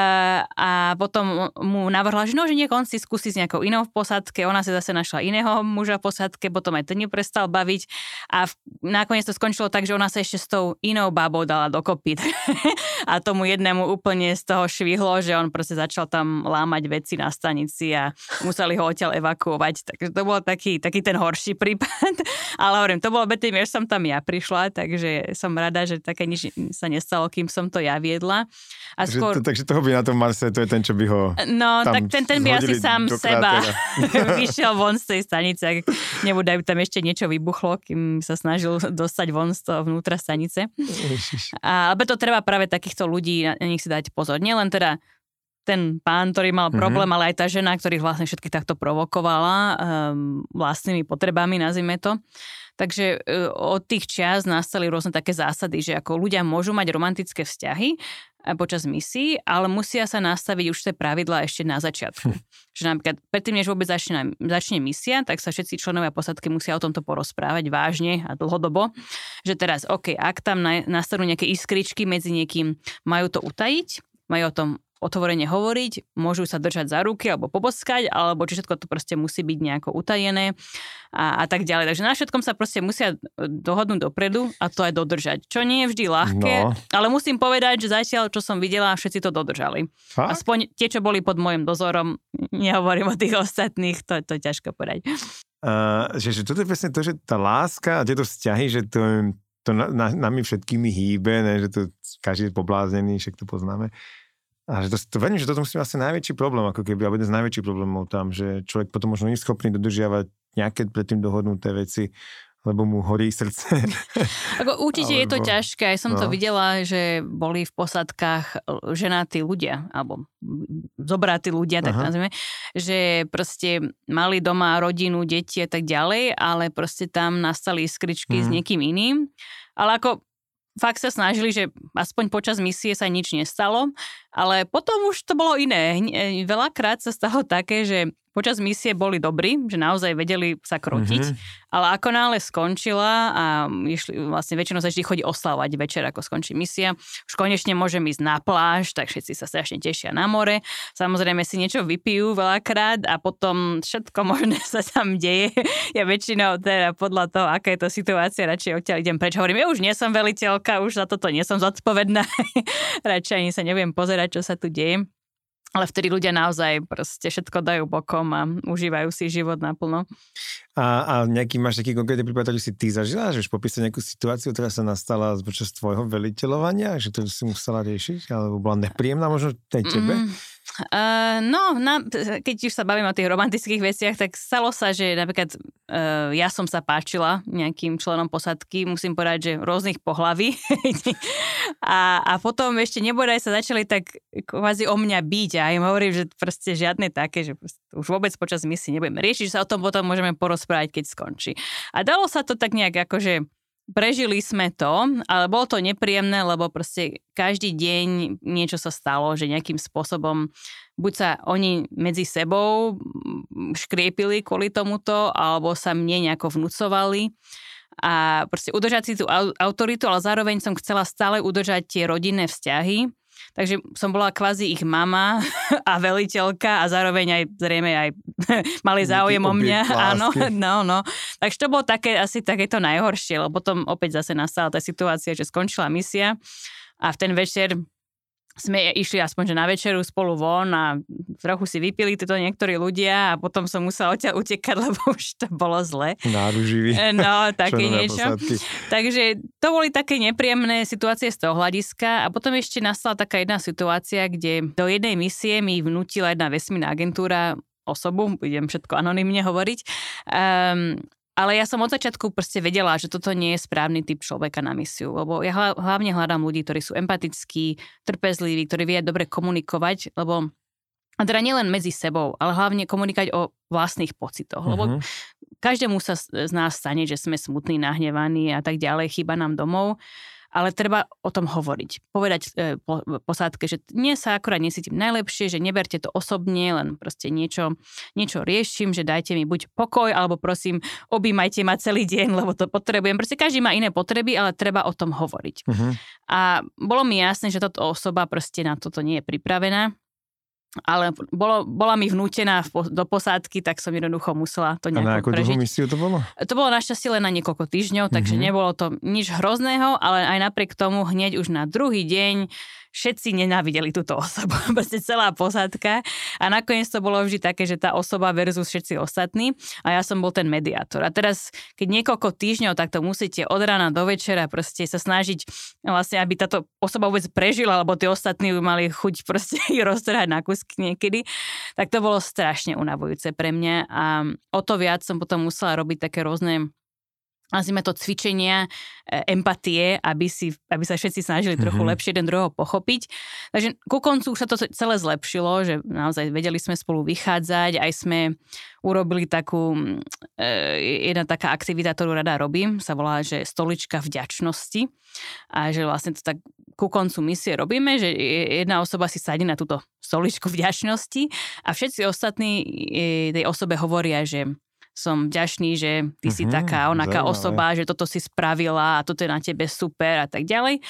a potom mu navrhla, že no, že niek si skúsi s nejakou inou v posadke, ona si zase našla iného muža v posadke, potom aj ten ju prestal baviť a v, nakoniec to skončilo tak, že ona sa ešte s tou inou babou dala dokopy. a tomu jednému úplne z toho švihlo, že on proste začal tam lámať veci na stanici a museli ho odtiaľ evakuovať. Takže to bol taký, taký ten horší prípad. Ale hovorím, to bolo betým, že som tam ja prišla, takže som rada, že také nič sa nestalo, som to ja viedla. A skôr... to, takže toho by na tom Marse, to je ten, čo by ho No, tam tak ten, ten by asi sám seba vyšiel von z tej stanice, ak nebudú tam ešte niečo vybuchlo, kým sa snažil dostať von z toho vnútra stanice. A, ale to treba práve takýchto ľudí, na nich si dať pozor. Nielen teda ten pán, ktorý mal mhm. problém, mm-hmm. ale aj tá žena, ktorých vlastne všetky takto provokovala um, vlastnými potrebami, nazvime to. Takže e, od tých čias nastali rôzne také zásady, že ako ľudia môžu mať romantické vzťahy e, počas misií, ale musia sa nastaviť už tie pravidlá ešte na začiatku. Hm. Že napríklad predtým, než vôbec začne, začne misia, tak sa všetci členovia posadky musia o tomto porozprávať vážne a dlhodobo. Že teraz, OK, ak tam nastanú nejaké iskričky medzi niekým, majú to utajiť, majú o tom otvorene hovoriť, môžu sa držať za ruky alebo poboskať, alebo či všetko to proste musí byť nejako utajené a, a tak ďalej. Takže na všetkom sa proste musia dohodnúť dopredu a to aj dodržať. Čo nie je vždy ľahké, no. ale musím povedať, že zatiaľ, čo som videla, všetci to dodržali. Fakt? Aspoň tie, čo boli pod môjim dozorom, nehovorím o tých ostatných, to, to je ťažko povedať. Uh, že, že toto je presne to, že tá láska a tieto vzťahy, že to, to na, na, nami všetkými hýbe, ne, že to každý je pobláznený, však to poznáme. A že to, to verím, že toto musí asi najväčší problém, ako keby, alebo jeden z najväčších problémov tam, že človek potom možno nie je schopný dodržiavať nejaké predtým dohodnuté veci, lebo mu horí srdce. Ako určite alebo, je to ťažké, aj som no. to videla, že boli v posadkách e, ženatí ľudia, alebo zobratí ľudia, tak nazvime, že proste mali doma rodinu, deti a tak ďalej, ale proste tam nastali iskričky mm. s mhm. niekým iným. Ale ako fakt sa snažili, že aspoň počas misie sa nič nestalo, ale potom už to bolo iné. E, veľakrát sa stalo také, že počas misie boli dobrí, že naozaj vedeli sa krotiť, mm-hmm. ale ako nále skončila a išli, vlastne väčšinou sa vždy chodí oslavovať večer, ako skončí misia, už konečne môžem ísť na pláž, tak všetci sa strašne tešia na more. Samozrejme si niečo vypijú veľakrát a potom všetko možné sa tam deje. Ja väčšinou teda podľa toho, aká je to situácia, radšej odtiaľ idem preč. Hovorím, ja už nie som veliteľka, už za toto nie som zodpovedná. radšej ani sa neviem pozerať, čo sa tu deje ale vtedy ľudia naozaj proste všetko dajú bokom a užívajú si život naplno. A, a nejaký máš taký konkrétny prípad, ktorý si ty zažila, že už popísať nejakú situáciu, ktorá sa nastala počas tvojho veliteľovania, že to si musela riešiť, alebo bola nepríjemná možno tej tebe? Mm, Uh, no, na, keď už sa bavím o tých romantických veciach, tak stalo sa, že napríklad uh, ja som sa páčila nejakým členom posadky, musím povedať, že rôznych pohlaví. a, a potom ešte nebodaj sa začali tak kvázi o mňa byť a im hovorím, že proste žiadne také, že už vôbec počas misie nebudeme riešiť, že sa o tom potom môžeme porozprávať, keď skončí. A dalo sa to tak nejak akože prežili sme to, ale bolo to nepríjemné, lebo proste každý deň niečo sa stalo, že nejakým spôsobom buď sa oni medzi sebou škriepili kvôli tomuto, alebo sa mne nejako vnúcovali. A proste udržať si tú autoritu, ale zároveň som chcela stále udržať tie rodinné vzťahy. Takže som bola kvázi ich mama a veliteľka a zároveň aj zrejme aj mali záujem o mňa. Áno, no, no. Takže to bolo také, asi takéto najhoršie, lebo potom opäť zase nastala tá situácia, že skončila misia a v ten večer sme išli aspoň že na večeru spolu von a trochu si vypili títo niektorí ľudia a potom som musela odtiaľ utekať, lebo už to bolo zle. Náruživý. No, také niečo. Takže to boli také nepríjemné situácie z toho hľadiska a potom ešte nastala taká jedna situácia, kde do jednej misie mi vnútila jedna vesmírna agentúra osobu, budem všetko anonymne hovoriť, um, ale ja som od začiatku proste vedela, že toto nie je správny typ človeka na misiu, lebo ja hlavne hľadám ľudí, ktorí sú empatickí, trpezliví, ktorí vie dobre komunikovať, lebo a teda nielen medzi sebou, ale hlavne komunikovať o vlastných pocitoch, uh-huh. lebo mhm. každému sa z nás stane, že sme smutní, nahnevaní a tak ďalej, chyba nám domov ale treba o tom hovoriť. Povedať e, po, posádke, že dnes sa akorát nesítim najlepšie, že neberte to osobne, len proste niečo, niečo riešim, že dajte mi buď pokoj, alebo prosím, objímajte ma celý deň, lebo to potrebujem. Proste každý má iné potreby, ale treba o tom hovoriť. Uh-huh. A bolo mi jasné, že táto osoba proste na toto nie je pripravená ale bolo, bola mi vnútená v, do posádky, tak som jednoducho musela to nejako A na akú prežiť. misiu to bolo? To bolo našťastie len na niekoľko týždňov, takže mm-hmm. nebolo to nič hrozného, ale aj napriek tomu hneď už na druhý deň všetci nenávideli túto osobu, proste celá posádka. A nakoniec to bolo vždy také, že tá osoba versus všetci ostatní. A ja som bol ten mediátor. A teraz, keď niekoľko týždňov takto musíte od rána do večera proste sa snažiť vlastne, aby táto osoba vôbec prežila, lebo tí ostatní mali chuť proste ich roztrhať na kusky niekedy, tak to bolo strašne unavujúce pre mňa. A o to viac som potom musela robiť také rôzne nazvime to cvičenia e, empatie, aby, si, aby sa všetci snažili trochu mm-hmm. lepšie jeden druhého pochopiť. Takže ku koncu už sa to celé zlepšilo, že naozaj vedeli sme spolu vychádzať, aj sme urobili takú, e, jedna taká aktivita, ktorú rada robím, sa volá, že stolička vďačnosti a že vlastne to tak ku koncu misie robíme, že jedna osoba si sadí na túto stoličku vďačnosti a všetci ostatní e, tej osobe hovoria, že som vďačný, že ty si mm-hmm, taká onaká zaujímavé. osoba, že toto si spravila a toto je na tebe super a tak ďalej.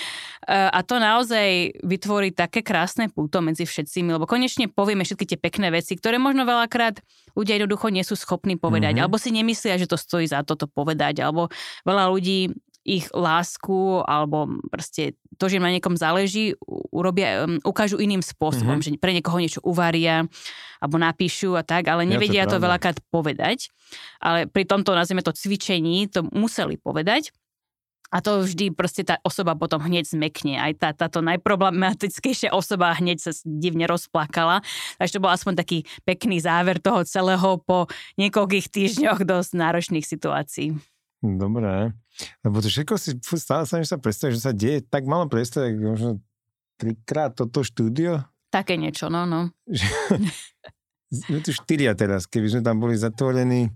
A to naozaj vytvorí také krásne púto medzi všetcimi, lebo konečne povieme všetky tie pekné veci, ktoré možno veľakrát ľudia jednoducho nie sú schopní povedať, mm-hmm. alebo si nemyslia, že to stojí za toto povedať, alebo veľa ľudí ich lásku alebo proste to, že im na niekom záleží, urobia, um, ukážu iným spôsobom, mm-hmm. že pre niekoho niečo uvaria alebo napíšu a tak, ale nevedia ja to, to veľakrát povedať. Ale pri tomto, nazvime to cvičení, to museli povedať. A to vždy proste tá osoba potom hneď zmekne. Aj tá, táto najproblematickejšia osoba hneď sa divne rozplakala. Takže to bol aspoň taký pekný záver toho celého po niekoľkých týždňoch dosť náročných situácií. Dobré. Lebo to všetko si stále sa sa predstaviť, že sa deje tak malo predstaviť, možno trikrát toto štúdio. Také niečo, no, no. sme tu štyria teraz, keby sme tam boli zatvorení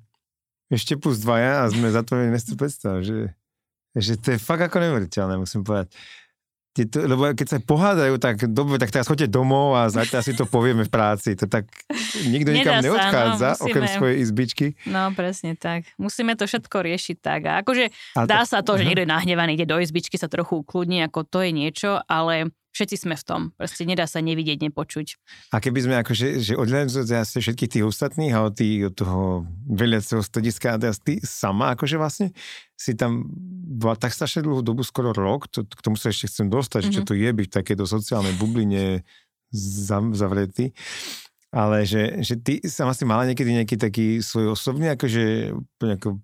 ešte plus dvaja a sme zatvorení, nesto predstav, že, že to je fakt ako neveriteľné, musím povedať lebo keď sa pohádajú, tak dobre, tak teraz choďte domov a zajtra si to povieme v práci. To tak nikto nikam neodchádza, no, musíme, okrem svojej izbičky. No, presne tak. Musíme to všetko riešiť tak. A akože a dá to, sa to, že uh-huh. niekto je nahnevaný, ide do izbičky, sa trochu ukludní, ako to je niečo, ale všetci sme v tom. Proste nedá sa nevidieť, nepočuť. A keby sme akože, že odhľadnúť od všetkých tých ostatných a od, tých, od toho veliaceho strediska a teraz ty sama akože vlastne si tam bola tak strašne dlhú dobu, skoro rok, to, k tomu sa ešte chcem dostať, mm-hmm. čo mhm. to je byť takéto sociálnej bubline zavretý. Ale že, že ty sama si mala niekedy nejaký taký svoj osobný, akože ako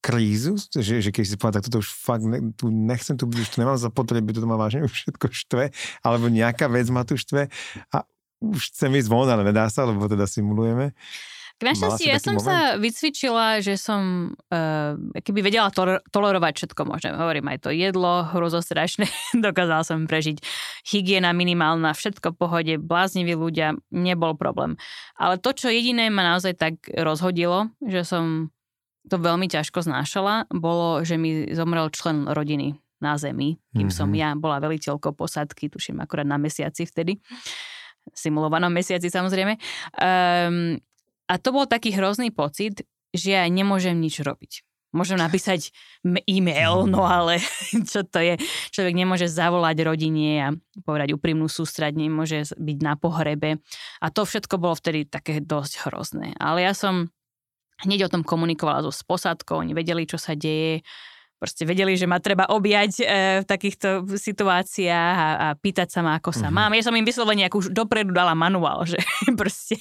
krízu, že, že keď si povedal, tak toto už fakt ne, tu nechcem tu už tu nemám za potreby, toto ma vážne už všetko štve, alebo nejaká vec ma tu štve a už chcem ísť von, ale nedá sa, lebo teda simulujeme. K našťastie, ja som moment? sa vycvičila, že som uh, keby vedela to, tolerovať všetko možné. Hovorím aj to jedlo, hrozostrašné, dokázala som prežiť. Hygiena minimálna, všetko v pohode, blázniví ľudia, nebol problém. Ale to, čo jediné ma naozaj tak rozhodilo, že som to veľmi ťažko znášala, bolo, že mi zomrel člen rodiny na zemi, kým mm-hmm. som mhm. ja bola veliteľkou posádky, tuším akurát na mesiaci vtedy, simulovanom mesiaci samozrejme. Um, a to bol taký hrozný pocit, že ja nemôžem nič robiť. Môžem napísať e-mail, no ale čo to je? Človek nemôže zavolať rodine a povedať úprimnú sústrať, nemôže byť na pohrebe. A to všetko bolo vtedy také dosť hrozné. Ale ja som hneď o tom komunikovala so posádkou, oni vedeli, čo sa deje, proste vedeli, že ma treba objať e, v takýchto situáciách a, a pýtať sa ma, ako sa mm-hmm. mám. Ja som im vyslovene už dopredu dala manuál, že proste,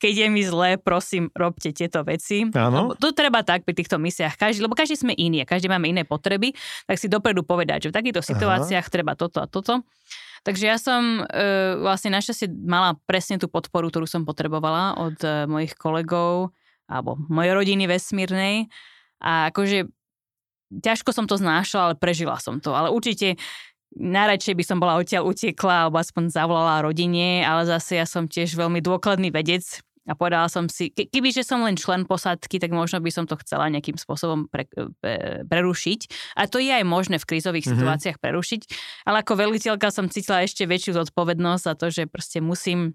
keď je mi zlé, prosím, robte tieto veci. Áno. To treba tak pri týchto misiách, každý, lebo každý sme iný a každý máme iné potreby, tak si dopredu povedať, že v takýchto situáciách Aha. treba toto a toto. Takže ja som e, vlastne našťastie mala presne tú podporu, ktorú som potrebovala od e, mojich kolegov, alebo mojej rodiny vesmírnej. A akože ťažko som to znášala, ale prežila som to. Ale určite najradšej by som bola odtiaľ utiekla alebo aspoň zavolala rodine, ale zase ja som tiež veľmi dôkladný vedec a povedala som si, ke, že som len člen posádky, tak možno by som to chcela nejakým spôsobom pre, pre, prerušiť. A to je aj možné v krízových mm-hmm. situáciách prerušiť, ale ako veliteľka som cítila ešte väčšiu zodpovednosť za to, že proste musím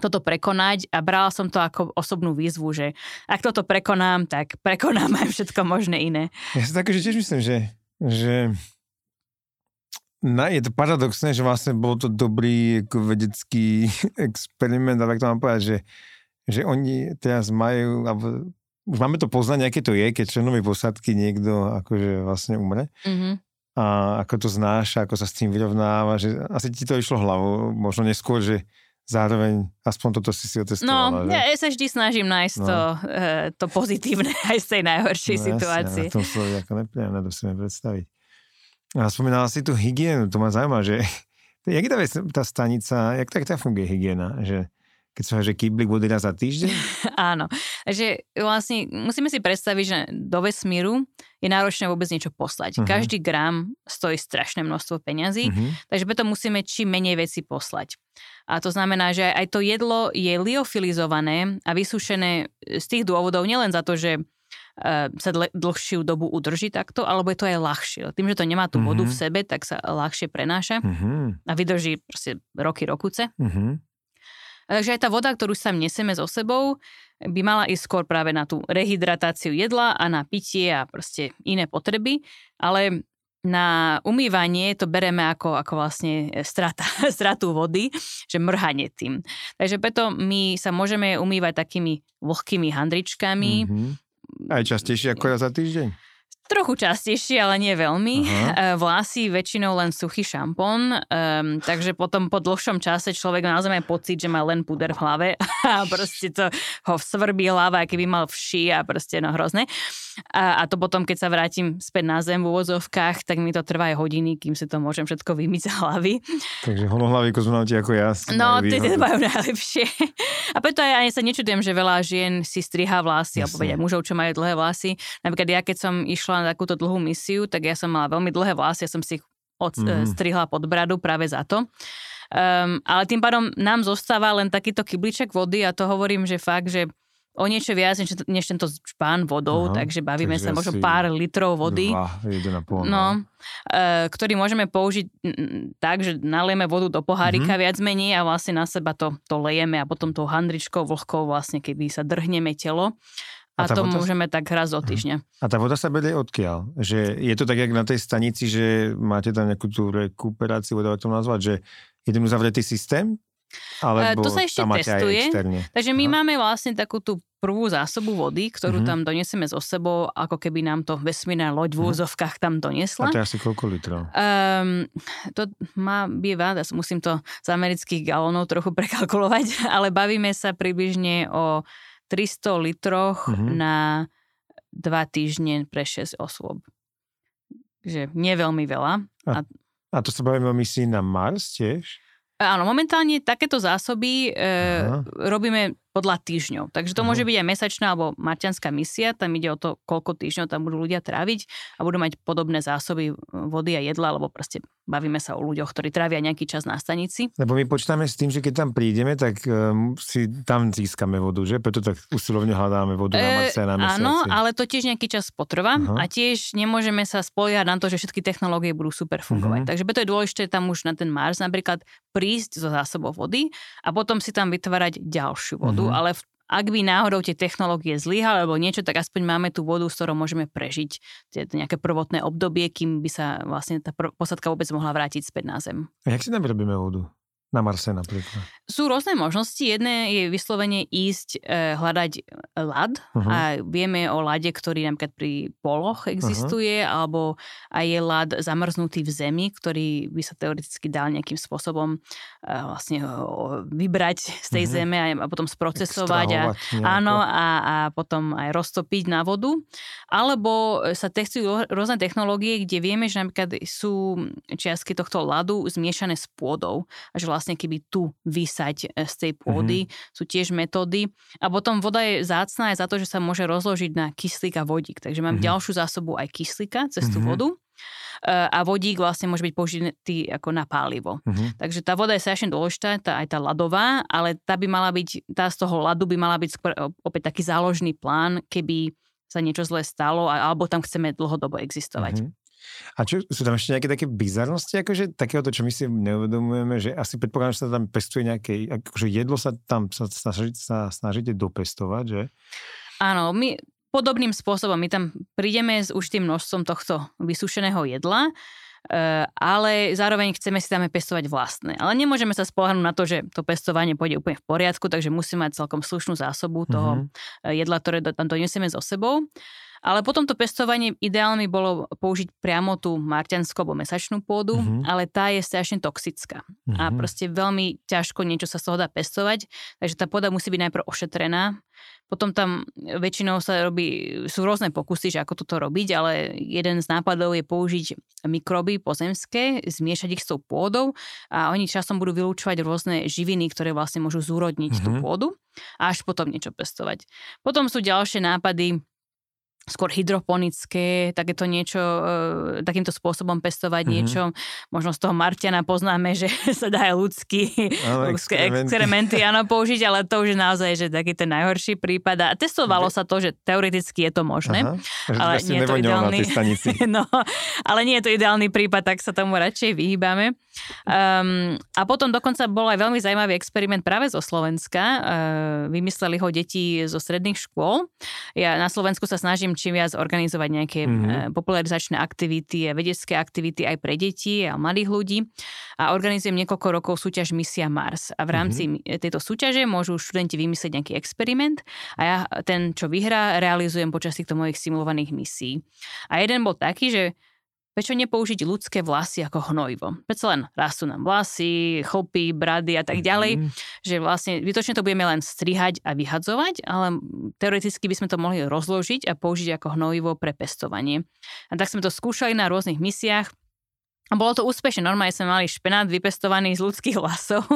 toto prekonať a brala som to ako osobnú výzvu, že ak toto prekonám, tak prekonám aj všetko možné iné. Ja si také, že tiež myslím, že, že na, je to paradoxné, že vlastne bol to dobrý ako vedecký experiment, ale to mám povedať, že, že oni teraz majú, alebo už máme to poznanie, aké to je, keď členovi posádky niekto akože vlastne umre. Mm-hmm. A ako to znáša, ako sa s tým vyrovnáva, že asi ti to išlo hlavou, možno neskôr, že zároveň aspoň toto si si otestovala. No, že? ja sa vždy snažím nájsť no. to, e, to pozitívne aj z tej najhoršej no, situácie. Jasne, to slovo ako nepríjemné, to si predstaviť. A spomínala si tú hygienu, to ma zaujíma, že jak tá, tá stanica, jak tak tá funguje hygiena, že keď sa že kýblik vody raz za týždeň? Áno. Takže vlastne musíme si predstaviť, že do vesmíru je náročné vôbec niečo poslať. Uh-huh. Každý gram stojí strašné množstvo peňazí, uh-huh. takže preto musíme čím menej veci poslať. A to znamená, že aj to jedlo je liofilizované a vysúšené z tých dôvodov, nielen za to, že e, sa dlhšiu dobu udrží takto, alebo je to aj ľahšie. Tým, že to nemá tú vodu uh-huh. v sebe, tak sa ľahšie prenáša uh-huh. a vydrží proste roky, rokuce. Uh-huh. Takže aj tá voda, ktorú sa nesieme so sebou, by mala ísť skôr práve na tú rehydratáciu jedla a na pitie a proste iné potreby, ale na umývanie to bereme ako, ako vlastne strata, stratu vody, že mrhanie tým. Takže preto my sa môžeme umývať takými vlhkými handričkami. Mm-hmm. Aj častejšie ako raz za týždeň? Trochu častejšie, ale nie veľmi. E, vlasy väčšinou len suchý šampón, um, takže potom po dlhšom čase človek naozaj má pocit, že má len puder v hlave a proste to ho svrbí hlava, keby mal vši a proste no hrozné. A, a to potom, keď sa vrátim späť na zem v úvozovkách, tak mi to trvá aj hodiny, kým si to môžem všetko vymyť z hlavy. Takže honohlaví kozmonauti ako ja. No, tie majú najlepšie. A preto aj, aj sa nečudujem, že veľa žien si striha vlasy, alebo vedia mužov, čo majú dlhé vlasy. Napríklad ja, keď som išla na takúto dlhú misiu, tak ja som mala veľmi dlhé vlasy, ja som si ich odstrihla mm. pod bradu práve za to. Um, ale tým pádom nám zostáva len takýto kybliček vody a to hovorím, že fakt, že o niečo viac než, než tento špán vodou, Aha, takže bavíme takže sa možno pár litrov vody. Dva, pol, no. no. E, ktorý môžeme použiť tak, že nalieme vodu do pohárika mm-hmm. viac menej a vlastne na seba to, to lejeme a potom tou handričkou, vlhkou vlastne, keby sa drhneme telo. A, a to voda... môžeme tak raz do mhm. týždňa. A tá voda sa berie odkiaľ? Že je to tak, jak na tej stanici, že máte tam nejakú tú rekuperáciu, voda to nazvať, že jeden uzavretý systém? Alebo to sa ešte testuje. Takže my Aha. máme vlastne takú tú prvú zásobu vody, ktorú mm-hmm. tam donesieme so sebou, ako keby nám to vesmírna loď v mhm. úzovkách tam doniesla. A to je asi koľko litrov? Um, to má býva, ja musím to z amerických galónov trochu prekalkulovať, ale bavíme sa približne o 300 litroch mm-hmm. na dva týždne pre 6 osôb. Takže nie veľmi veľa. A, a to sa bavíme o misii na Mars tiež? Áno, momentálne takéto zásoby e, robíme podľa týždňov. Takže to Aha. môže byť aj mesačná alebo marťanská misia, tam ide o to, koľko týždňov tam budú ľudia tráviť a budú mať podobné zásoby vody a jedla, alebo proste bavíme sa o ľuďoch, ktorí trávia nejaký čas na stanici. Lebo my počítame s tým, že keď tam prídeme, tak um, si tam získame vodu, že? Preto tak usilovne hľadáme vodu na e, Marse a na mesiaci. Áno, ale to tiež nejaký čas potrvá Aha. a tiež nemôžeme sa spoliehať na to, že všetky technológie budú super fungovať. Uh-huh. Takže preto je dôležité tam už na ten Mars napríklad prísť zo zásobov vody a potom si tam vytvárať ďalšiu vodu vodu, mm-hmm. ale v, ak by náhodou tie technológie zlyhali alebo niečo, tak aspoň máme tú vodu, s ktorou môžeme prežiť tie, nejaké prvotné obdobie, kým by sa vlastne tá posadka vôbec mohla vrátiť späť na Zem. A jak si tam vyrobíme vodu? Na Marse napríklad. Sú rôzne možnosti. Jedné je vyslovene ísť e, hľadať ľad uh-huh. a vieme o ľade, ktorý napríklad pri poloch existuje, uh-huh. alebo aj je ľad zamrznutý v zemi, ktorý by sa teoreticky dal nejakým spôsobom e, vlastne ho vybrať z tej uh-huh. zeme a, a potom sprocesovať a, áno, a, a potom aj roztopiť na vodu. Alebo sa testujú rôzne technológie, kde vieme, že napríklad sú čiastky tohto ľadu zmiešané s pôdou. A že vlastne vlastne keby tu vysať e, z tej pôdy. Mm-hmm. Sú tiež metódy. A potom voda je zácná aj za to, že sa môže rozložiť na kyslík a vodík. Takže mám mm-hmm. ďalšiu zásobu aj kyslíka cez tú mm-hmm. vodu e, a vodík vlastne môže byť použitý ako na pálivo. Uh-huh. Takže tá voda je strašne dôležitá, tá, aj tá ľadová, ale tá by mala byť, tá z toho ľadu by mala byť skôr opäť taký záložný plán, keby sa niečo zlé stalo, alebo tam chceme dlhodobo existovať. Uh-huh. A čo, sú tam ešte nejaké také bizarnosti, akože takéhoto, čo my si neuvedomujeme, že asi predpokladám, že sa tam pestuje nejaké, akože jedlo sa tam sa, snaží, sa snažíte dopestovať, že? Áno, my podobným spôsobom, my tam prídeme s už tým množstvom tohto vysušeného jedla, e, ale zároveň chceme si tam pestovať vlastné. Ale nemôžeme sa spolahnúť na to, že to pestovanie pôjde úplne v poriadku, takže musíme mať celkom slušnú zásobu toho mm-hmm. jedla, ktoré tam donesieme so sebou. Ale potom to pestovanie ideálne bolo použiť priamo tú marťanskú alebo mesačnú pôdu, mm-hmm. ale tá je strašne toxická. Mm-hmm. A proste veľmi ťažko niečo sa z toho dá pestovať, takže tá pôda musí byť najprv ošetrená. Potom tam väčšinou sa robí, sú rôzne pokusy, že ako toto robiť, ale jeden z nápadov je použiť mikroby pozemské, zmiešať ich s tou pôdou a oni časom budú vylúčovať rôzne živiny, ktoré vlastne môžu zúrodniť mm-hmm. tú mhm. pôdu a až potom niečo pestovať. Potom sú ďalšie nápady, skôr hydroponické, takéto niečo, e, takýmto spôsobom pestovať mm-hmm. niečo. Možno z toho Martiana poznáme, že sa dá aj ľudský experimenty. experimenty áno, použiť, ale to už je naozaj že taký ten najhorší prípad. A testovalo sa to, že teoreticky je to možné. Aha, ale nie je to ideálny. no, ale nie je to ideálny prípad, tak sa tomu radšej vyhýbame. Um, a potom dokonca bol aj veľmi zaujímavý experiment práve zo Slovenska. Uh, vymysleli ho deti zo stredných škôl. Ja na Slovensku sa snažím čím viac organizovať nejaké mm-hmm. popularizačné aktivity, vedecké aktivity aj pre deti a mladých ľudí. A organizujem niekoľko rokov súťaž Misia Mars. A v rámci mm-hmm. tejto súťaže môžu študenti vymyslieť nejaký experiment a ja ten, čo vyhrá, realizujem počas týchto mojich simulovaných misií. A jeden bol taký, že Prečo nepoužiť ľudské vlasy ako hnojivo? Prečo len rastú nám vlasy, chlpy, brady a tak ďalej, mm-hmm. že vlastne vytočne to budeme len strihať a vyhadzovať, ale teoreticky by sme to mohli rozložiť a použiť ako hnojivo pre pestovanie. A tak sme to skúšali na rôznych misiách a bolo to úspešné. Normálne sme mali špenát vypestovaný z ľudských vlasov.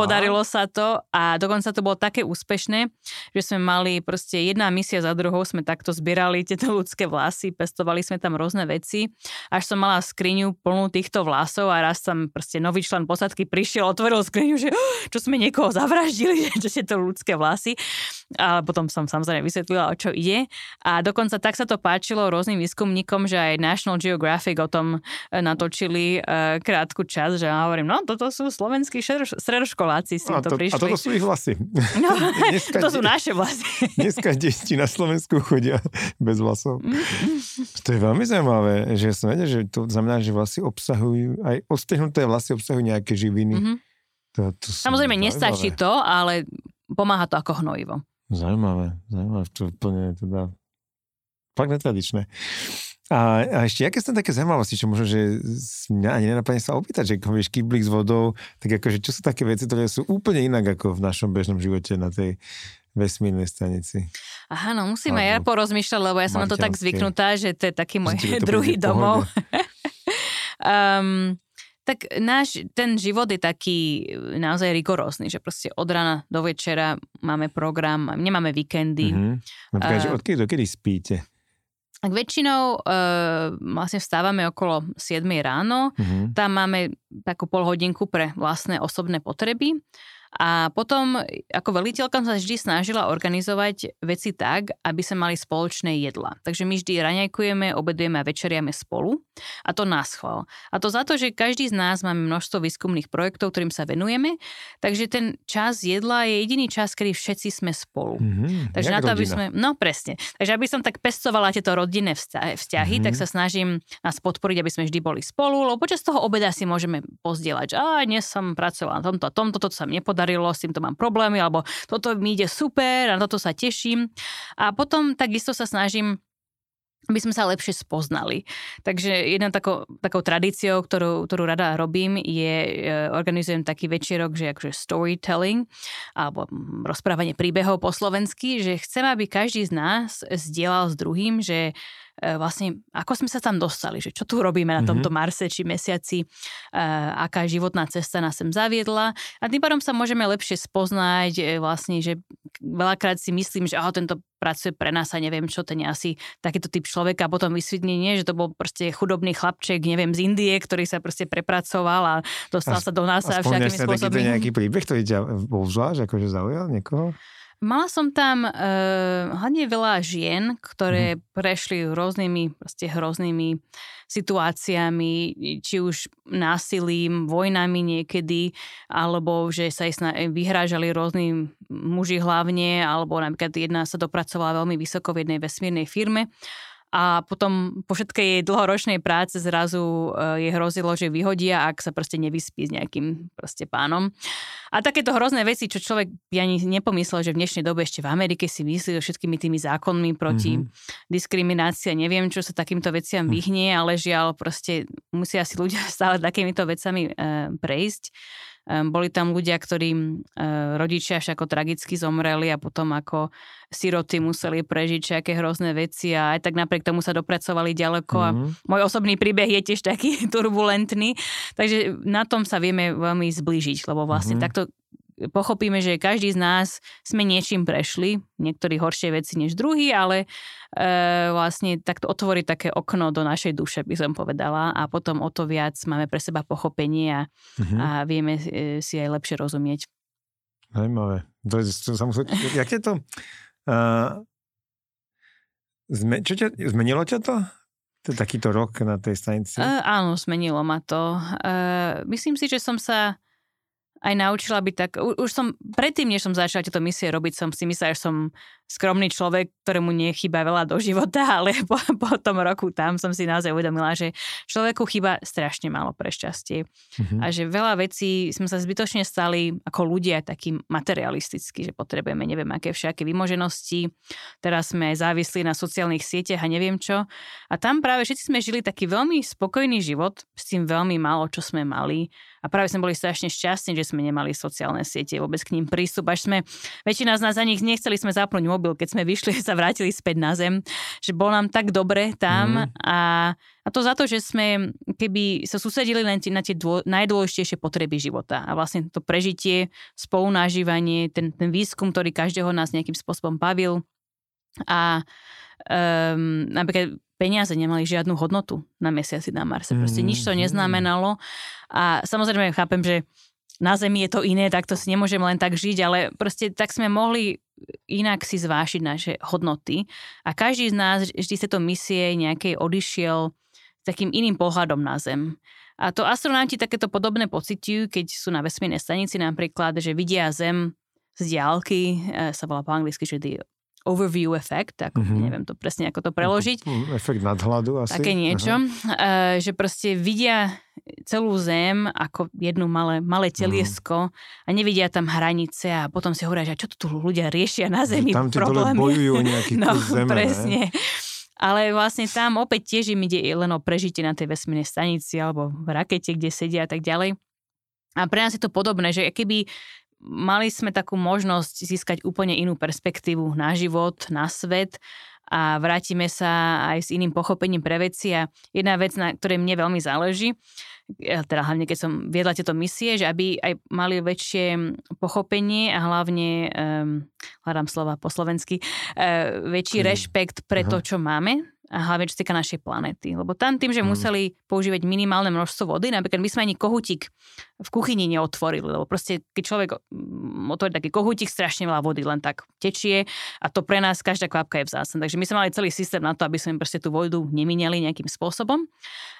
Podarilo sa to a dokonca to bolo také úspešné, že sme mali proste jedna misia za druhou, sme takto zbierali tieto ľudské vlasy, pestovali sme tam rôzne veci. Až som mala skriňu plnú týchto vlasov a raz tam proste nový člen posadky prišiel, otvoril skriňu, že čo sme niekoho zavraždili, že to ľudské vlasy. Ale potom som samozrejme vysvetlila, o čo ide. A dokonca tak sa to páčilo rôznym výskumníkom, že aj National Geographic o tom natočil točili uh, krátku čas, že ja hovorím, no toto sú slovenskí stredoškoláci, si a to, prišli. A toto sú ich vlasy. No, dneska, to sú naše vlasy. Dneska deti na Slovensku chodia bez vlasov. To je veľmi zaujímavé, že som vedel, že to znamená, že vlasy obsahujú, aj ostehnuté vlasy obsahujú nejaké živiny. Mm-hmm. To, to Samozrejme, zaujímavé. nestačí to, ale pomáha to ako hnojivo. Zaujímavé, zaujímavé, to úplne teda fakt netradičné. A, a ešte, aké sú také zaujímavosti, čo možno, že mňa ani nenapadne sa opýtať, že vieš kyblík s vodou, tak akože čo sú také veci, ktoré sú úplne inak ako v našom bežnom živote na tej vesmírnej stanici. Aha, no musím aj ja porozmýšľať, lebo ja som na to tak zvyknutá, že to je taký môj druhý domov. um, tak náš, ten život je taký naozaj rigorózny, že proste od rána do večera máme program, nemáme víkendy. Mm-hmm. Napríklad, uh, odkedy do kedy spíte? Tak väčšinou e, vlastne vstávame okolo 7 ráno, mm-hmm. tam máme takú pol hodinku pre vlastné osobné potreby a potom ako veliteľka sa vždy snažila organizovať veci tak, aby sme mali spoločné jedla. Takže my vždy raňajkujeme, obedujeme a večeriame spolu a to nás chval. A to za to, že každý z nás máme množstvo výskumných projektov, ktorým sa venujeme, takže ten čas jedla je jediný čas, kedy všetci sme spolu. Mm-hmm, takže na to, aby sme... No presne. Takže aby som tak pestovala tieto rodinné vzťahy, mm-hmm. tak sa snažím nás podporiť, aby sme vždy boli spolu, lebo počas toho obeda si môžeme pozdieľať, že dnes som pracovala na tomto a tomto, toto sa mi nepodarilo podarilo, s týmto mám problémy, alebo toto mi ide super na toto sa teším. A potom takisto sa snažím aby sme sa lepšie spoznali. Takže jedna takou, takou tradíciou, ktorú, ktorú rada robím, je, e, organizujem taký večerok, že akože storytelling, alebo rozprávanie príbehov po slovensky, že chcem, aby každý z nás zdieľal s druhým, že vlastne ako sme sa tam dostali, že čo tu robíme na tomto mm-hmm. Marse či mesiaci, e, aká životná cesta nás sem zaviedla a tým pádom sa môžeme lepšie spoznať e, vlastne, že veľakrát si myslím, že aho, tento pracuje pre nás a neviem čo, ten je asi takýto typ človeka a potom vysvetní, nie, že to bol proste chudobný chlapček, neviem, z Indie, ktorý sa proste prepracoval a dostal a, sa do nás a všakými spôsobmi. A nejaký príbeh, ktorý ťa bol zvlášť, akože zaujal niekoho? Mala som tam uh, hlavne veľa žien, ktoré mm. prešli rôznymi proste hroznými situáciami, či už násilím, vojnami niekedy, alebo že sa aj vyhrážali rôzni muži hlavne, alebo napríklad jedna sa dopracovala veľmi vysoko v jednej vesmírnej firme a potom po všetkej jej dlhoročnej práce zrazu e, je hrozilo, že vyhodia, ak sa proste nevyspí s nejakým proste pánom. A takéto hrozné veci, čo človek by ani nepomyslel, že v dnešnej dobe ešte v Amerike si myslí všetkými tými zákonmi proti mm-hmm. diskriminácii neviem, čo sa takýmto veciam mhm. vyhnie, ale žiaľ proste musia si ľudia stále takýmito vecami e, prejsť. Boli tam ľudia, ktorí rodičia až ako tragicky zomreli a potom ako siroty museli prežiť nejaké hrozné veci a aj tak napriek tomu sa dopracovali ďaleko mm-hmm. a mhm. môj osobný príbeh je tiež taký turbulentný, takže na tom sa vieme veľmi zblížiť, lebo vlastne mm-hmm. takto pochopíme, že každý z nás sme niečím prešli, niektorí horšie veci než druhý, ale e, vlastne takto otvoriť také okno do našej duše, by som povedala, a potom o to viac máme pre seba pochopenie a, uh-huh. a vieme e, si aj lepšie rozumieť. Zajímavé. To je, to sa jak je to? Uh, zme, čo ťa, zmenilo ťa to? To takýto rok na tej stanici? Uh, áno, zmenilo ma to. Uh, myslím si, že som sa aj naučila byť tak, už som predtým, než som začala tieto misie robiť, som si myslela, že som skromný človek, ktorému nechýba veľa do života, ale po, po tom roku tam som si naozaj uvedomila, že človeku chýba strašne málo pre šťastie. Mm-hmm. A že veľa vecí sme sa zbytočne stali ako ľudia taký materialistickí, že potrebujeme neviem aké všaké vymoženosti. Teraz sme závislí na sociálnych sieťach a neviem čo. A tam práve všetci sme žili taký veľmi spokojný život s tým veľmi málo, čo sme mali. A práve sme boli strašne šťastní, že sme nemali sociálne siete, vôbec k ním prístup. Až sme, väčšina z nás za nich nechceli sme zapnúť mobil, keď sme vyšli, sa vrátili späť na zem, že bol nám tak dobre tam mm. a, a to za to, že sme keby sa susedili len na tie dô, najdôležitejšie potreby života a vlastne to prežitie, spolunažívanie, ten, ten výskum, ktorý každého nás nejakým spôsobom bavil a um, napríklad peniaze nemali žiadnu hodnotu na mesiaci na Marse. Proste nič to mhm. neznamenalo. A samozrejme chápem, že na Zemi je to iné, tak to si nemôžeme len tak žiť, ale proste tak sme mohli inak si zvášiť naše hodnoty. A každý z nás vždy z tejto misie nejakej odišiel s takým iným pohľadom na Zem. A to astronauti takéto podobné pocitujú, keď sú na vesmírnej stanici napríklad, že vidia Zem z diálky, e, sa volá po anglicky, že the overview effect, ako mm-hmm. neviem to presne ako to preložiť. Efekt nadhľadu asi. Také niečo, uh, že proste vidia celú zem ako jednu malé, malé mhm. teliesko mm. a nevidia tam hranice a potom si hovoria, že čo tu ľudia riešia na zemi Tam problémy. bojujú nejaký no, zeme, presne. Ne? Ale vlastne tam opäť tiež im ide len o prežitie na tej vesmírnej stanici alebo v rakete, kde sedia a tak ďalej. A pre nás je to podobné, že keby mali sme takú možnosť získať úplne inú perspektívu na život, na svet a vrátime sa aj s iným pochopením pre veci a jedna vec, na ktorej mne veľmi záleží, teda hlavne keď som viedla tieto misie, že aby aj mali väčšie pochopenie a hlavne, um, hľadám slova po slovensky, uh, väčší hmm. rešpekt pre Aha. to, čo máme a hlavne čo týka našej planety. Lebo tam tým, že mm. museli používať minimálne množstvo vody, napríklad my sme ani kohutík v kuchyni neotvorili, lebo proste keď človek mm, otvorí taký kohutík, strašne veľa vody len tak tečie a to pre nás každá kvapka je vzácna. Takže my sme mali celý systém na to, aby sme proste tú vodu nemínali nejakým spôsobom.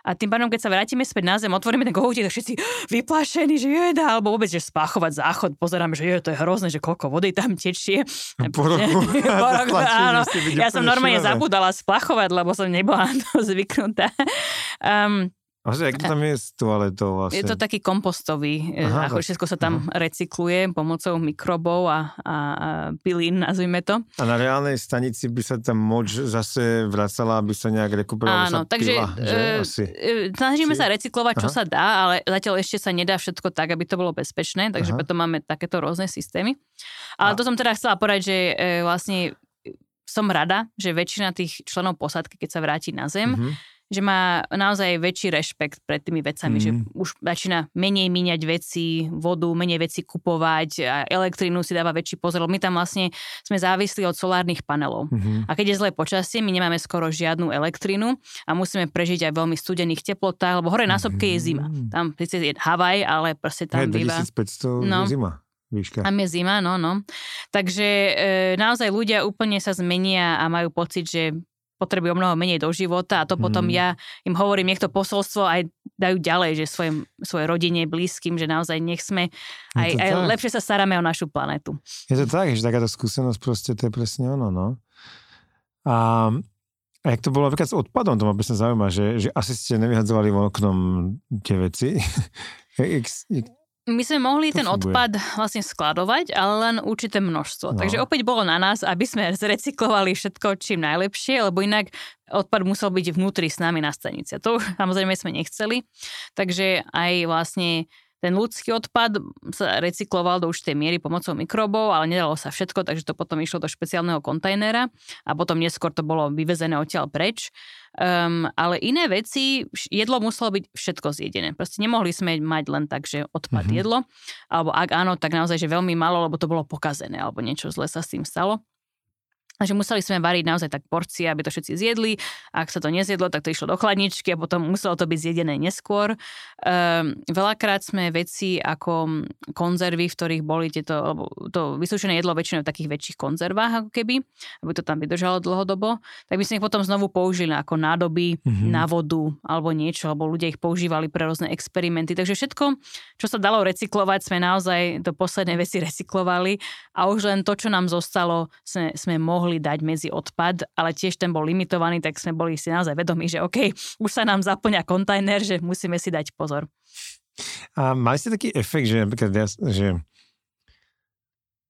A tým pádom, keď sa vrátime späť na zem, otvoríme ten kohutík, tak všetci vyplašení, že je alebo vôbec, že spáchovať záchod, pozeráme, že je, to je hrozné, že koľko vody tam tečie. Po roku áno. Ja som normálne zabudala splachovať, lebo som nebola na to zvyknutá. Um, a to tam je s toaletou vlastne? Je to taký kompostový, e, aha, ako všetko sa tam aha. recykluje pomocou mikrobov a, a, a pilín, nazvime to. A na reálnej stanici by sa tam moč zase vracala, aby sa nejak rekuperovala, Áno, takže pila, že? E, Asi. E, snažíme Či? sa recyklovať, čo aha. sa dá, ale zatiaľ ešte sa nedá všetko tak, aby to bolo bezpečné, takže aha. preto máme takéto rôzne systémy. Ale a... to som teda chcela povedať, že vlastne som rada, že väčšina tých členov posádky, keď sa vráti na Zem, mm-hmm že má naozaj väčší rešpekt pred tými vecami, mm. že už začína menej míňať veci, vodu, menej veci kupovať a elektrínu si dáva väčší pozor. My tam vlastne sme závislí od solárnych panelov. Mm-hmm. A keď je zlé počasie, my nemáme skoro žiadnu elektrínu a musíme prežiť aj veľmi studených teplotách, lebo hore na sopke je zima. Mhm. Tam síce je Havaj, ale proste tam hey, býva... 2500 no, zima. Výška. Tam je zima, no, no. Takže e, naozaj ľudia úplne sa zmenia a majú pocit, že potrebujú mnoho menej do života a to potom mm. ja im hovorím, nech to posolstvo aj dajú ďalej, že svojim, svojej rodine, blízkym, že naozaj nech sme aj, aj lepšie sa staráme o našu planetu. Je to tak, že takáto skúsenosť proste to je presne ono, no. A, a jak to bolo napríklad s odpadom, to ma presne zaujíma, že, že asi ste nevyhadzovali von oknom tie veci. jak, jak, my sme mohli to ten funguje. odpad vlastne skladovať, ale len určité množstvo. No. Takže opäť bolo na nás, aby sme zrecyklovali všetko čím najlepšie, lebo inak odpad musel byť vnútri s nami na stanici. A to samozrejme sme nechceli. Takže aj vlastne ten ľudský odpad sa recykloval do určitej miery pomocou mikrobov, ale nedalo sa všetko, takže to potom išlo do špeciálneho kontajnera a potom neskôr to bolo vyvezené odtiaľ preč. Um, ale iné veci, jedlo muselo byť všetko zjedené. Proste nemohli sme mať len tak, že odpad mm-hmm. jedlo, alebo ak áno, tak naozaj, že veľmi malo, lebo to bolo pokazené, alebo niečo zle sa s tým stalo. Takže museli sme variť naozaj tak porcie, aby to všetci zjedli. Ak sa to nezjedlo, tak to išlo do chladničky a potom muselo to byť zjedené neskôr. Um, veľakrát sme veci ako konzervy, v ktorých boli tieto, to vysúšené jedlo väčšinou v takých väčších konzervách ako keby, aby to tam vydržalo dlhodobo, tak by sme ich potom znovu použili ako nádoby mm-hmm. na vodu alebo niečo, alebo ľudia ich používali pre rôzne experimenty. Takže všetko, čo sa dalo recyklovať, sme naozaj do poslednej veci recyklovali a už len to, čo nám zostalo, sme, sme mohli mohli dať medzi odpad, ale tiež ten bol limitovaný, tak sme boli si naozaj vedomí, že OK, už sa nám zaplňa kontajner, že musíme si dať pozor. A mali ste taký efekt, že napríklad, že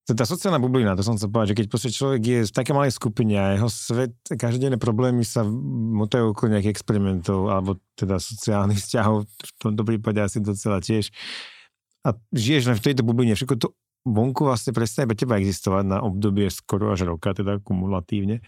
tá sociálna bublina, to som chcel povedať, že keď proste človek je v také malej skupine a jeho svet, každodenné problémy sa motajú okolo nejakých experimentov alebo teda sociálnych vzťahov, v tomto prípade asi docela tiež. A žiješ len v tejto bubline, všetko to vonku vlastne prestane pre teba existovať na obdobie skoro až roka, teda kumulatívne.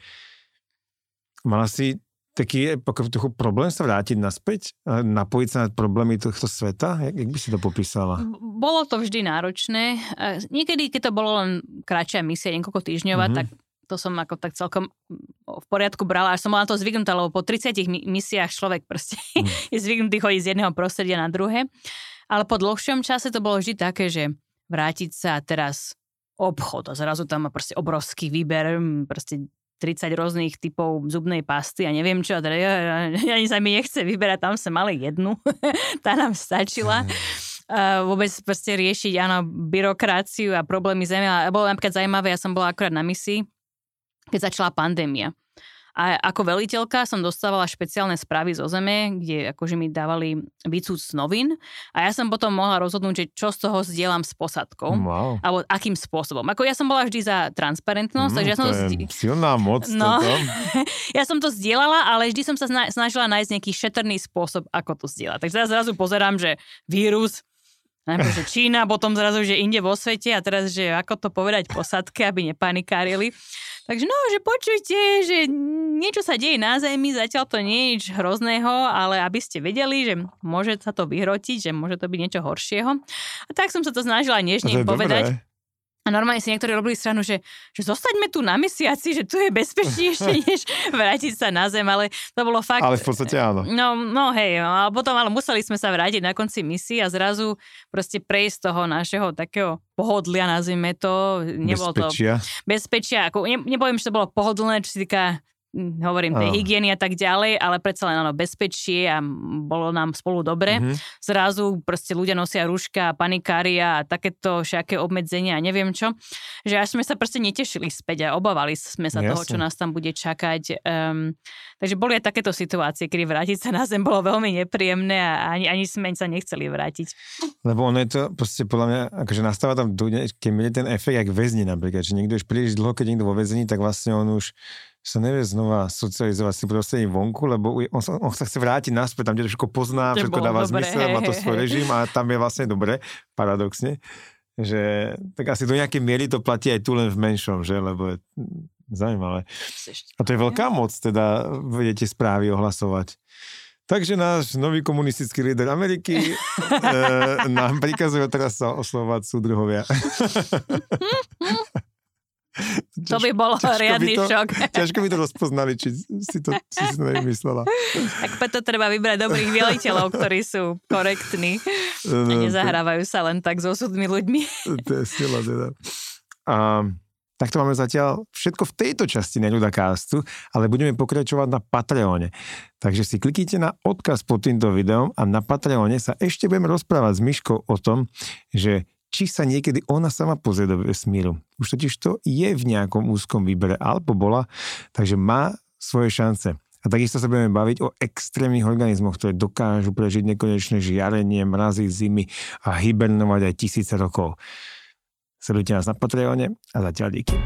Mala si taký trochu problém sa vrátiť naspäť, napojiť sa na problémy tohto sveta? Jak, jak by si to popísala? Bolo to vždy náročné. Niekedy, keď to bolo len kratšia misia, niekoľko týždňová, mm-hmm. tak to som ako tak celkom v poriadku brala, až som bola na to zvyknutá, lebo po 30 misiách človek proste mm. je zvyknutý chodiť z jedného prostredia na druhé. Ale po dlhšom čase to bolo vždy také, že vrátiť sa teraz obchod a zrazu tam má proste obrovský výber, proste 30 rôznych typov zubnej pasty a neviem čo, teda ani sa mi nechce vyberať, tam sa mali jednu, tá nám stačila. Uh, vôbec proste riešiť, áno, byrokraciu a problémy zeme. A bolo napríklad zaujímavé, ja som bola akorát na misii, keď začala pandémia. A ako veliteľka som dostávala špeciálne správy zo zeme, kde akože mi dávali výcud z novín a ja som potom mohla rozhodnúť, že čo z toho zdieľam s posadkou. Wow. Alebo akým spôsobom. Ako ja som bola vždy za transparentnosť, mm, takže ja som to... Je silná moc no, ja som to zdieľala, ale vždy som sa snažila nájsť nejaký šetrný spôsob, ako to zdieľať. Takže ja zrazu pozerám, že vírus Najprv, že Čína, potom zrazu, že inde vo svete a teraz, že ako to povedať posadke, aby nepanikárili. Takže no, že počujte, že niečo sa deje na Zemi, zatiaľ to nie je nič hrozného, ale aby ste vedeli, že môže sa to vyhrotiť, že môže to byť niečo horšieho. A tak som sa to snažila nežne povedať. Dobré. A normálne si niektorí robili stranu, že, že zostaňme tu na mesiaci, že tu je bezpečnejšie, než vrátiť sa na zem, ale to bolo fakt... Ale v podstate áno. No, no hej, no, a potom ale museli sme sa vrátiť na konci misie a zrazu proste prejsť toho našeho takého pohodlia, nazvime to. Nebolo bezpečia. to bezpečia. Ako, ne, nepoviem, že to bolo pohodlné, čo si týka hovorím, tej hygieny a tak ďalej, ale predsa len áno, bezpečie a bolo nám spolu dobre. Mm-hmm. Zrazu proste ľudia nosia rúška, panikária a takéto všaké obmedzenia a neviem čo. Že až sme sa proste netešili späť a obávali sme sa Jasne. toho, čo nás tam bude čakať. Um, takže boli aj takéto situácie, kedy vrátiť sa na zem bolo veľmi nepríjemné a ani, ani sme sa nechceli vrátiť. Lebo ono je to proste podľa mňa, akože nastáva tam, keď je ten efekt, jak väzni napríklad, že niekto už príliš dlho, keď niekto vo väzení, tak vlastne on už sa nevie znova socializovať si prostredím vonku, lebo on, sa, on sa chce vrátiť naspäť, tam, kde to všetko pozná, všetko dáva dobre, zmysel, má to svoj režim a tam je vlastne dobre, paradoxne. Že, tak asi do nejakej miery to platí aj tu len v menšom, že? Lebo je zaujímavé. A to je veľká moc, teda vedete správy ohlasovať. Takže náš nový komunistický líder Ameriky e, nám prikazuje teraz sa oslovať súdruhovia. To by bolo riadny to, šok. Ťažko by to rozpoznali, či si to, či si to nevymyslela. Tak preto treba vybrať dobrých veliteľov, ktorí sú korektní no, a nezahrávajú sa len tak s osudmi ľuďmi. To je sila teda. A, tak to máme zatiaľ všetko v tejto časti Neľudakástu, ale budeme pokračovať na Patreone. Takže si kliknite na odkaz pod týmto videom a na Patreone sa ešte budeme rozprávať s Myškou o tom, že či sa niekedy ona sama pozrie do vesmíru. Už totiž to je v nejakom úzkom výbere, alebo bola, takže má svoje šance. A takisto sa budeme baviť o extrémnych organizmoch, ktoré dokážu prežiť nekonečné žiarenie, mrazy, zimy a hibernovať aj tisíce rokov. Sledujte nás na Patreone a zatiaľ díky.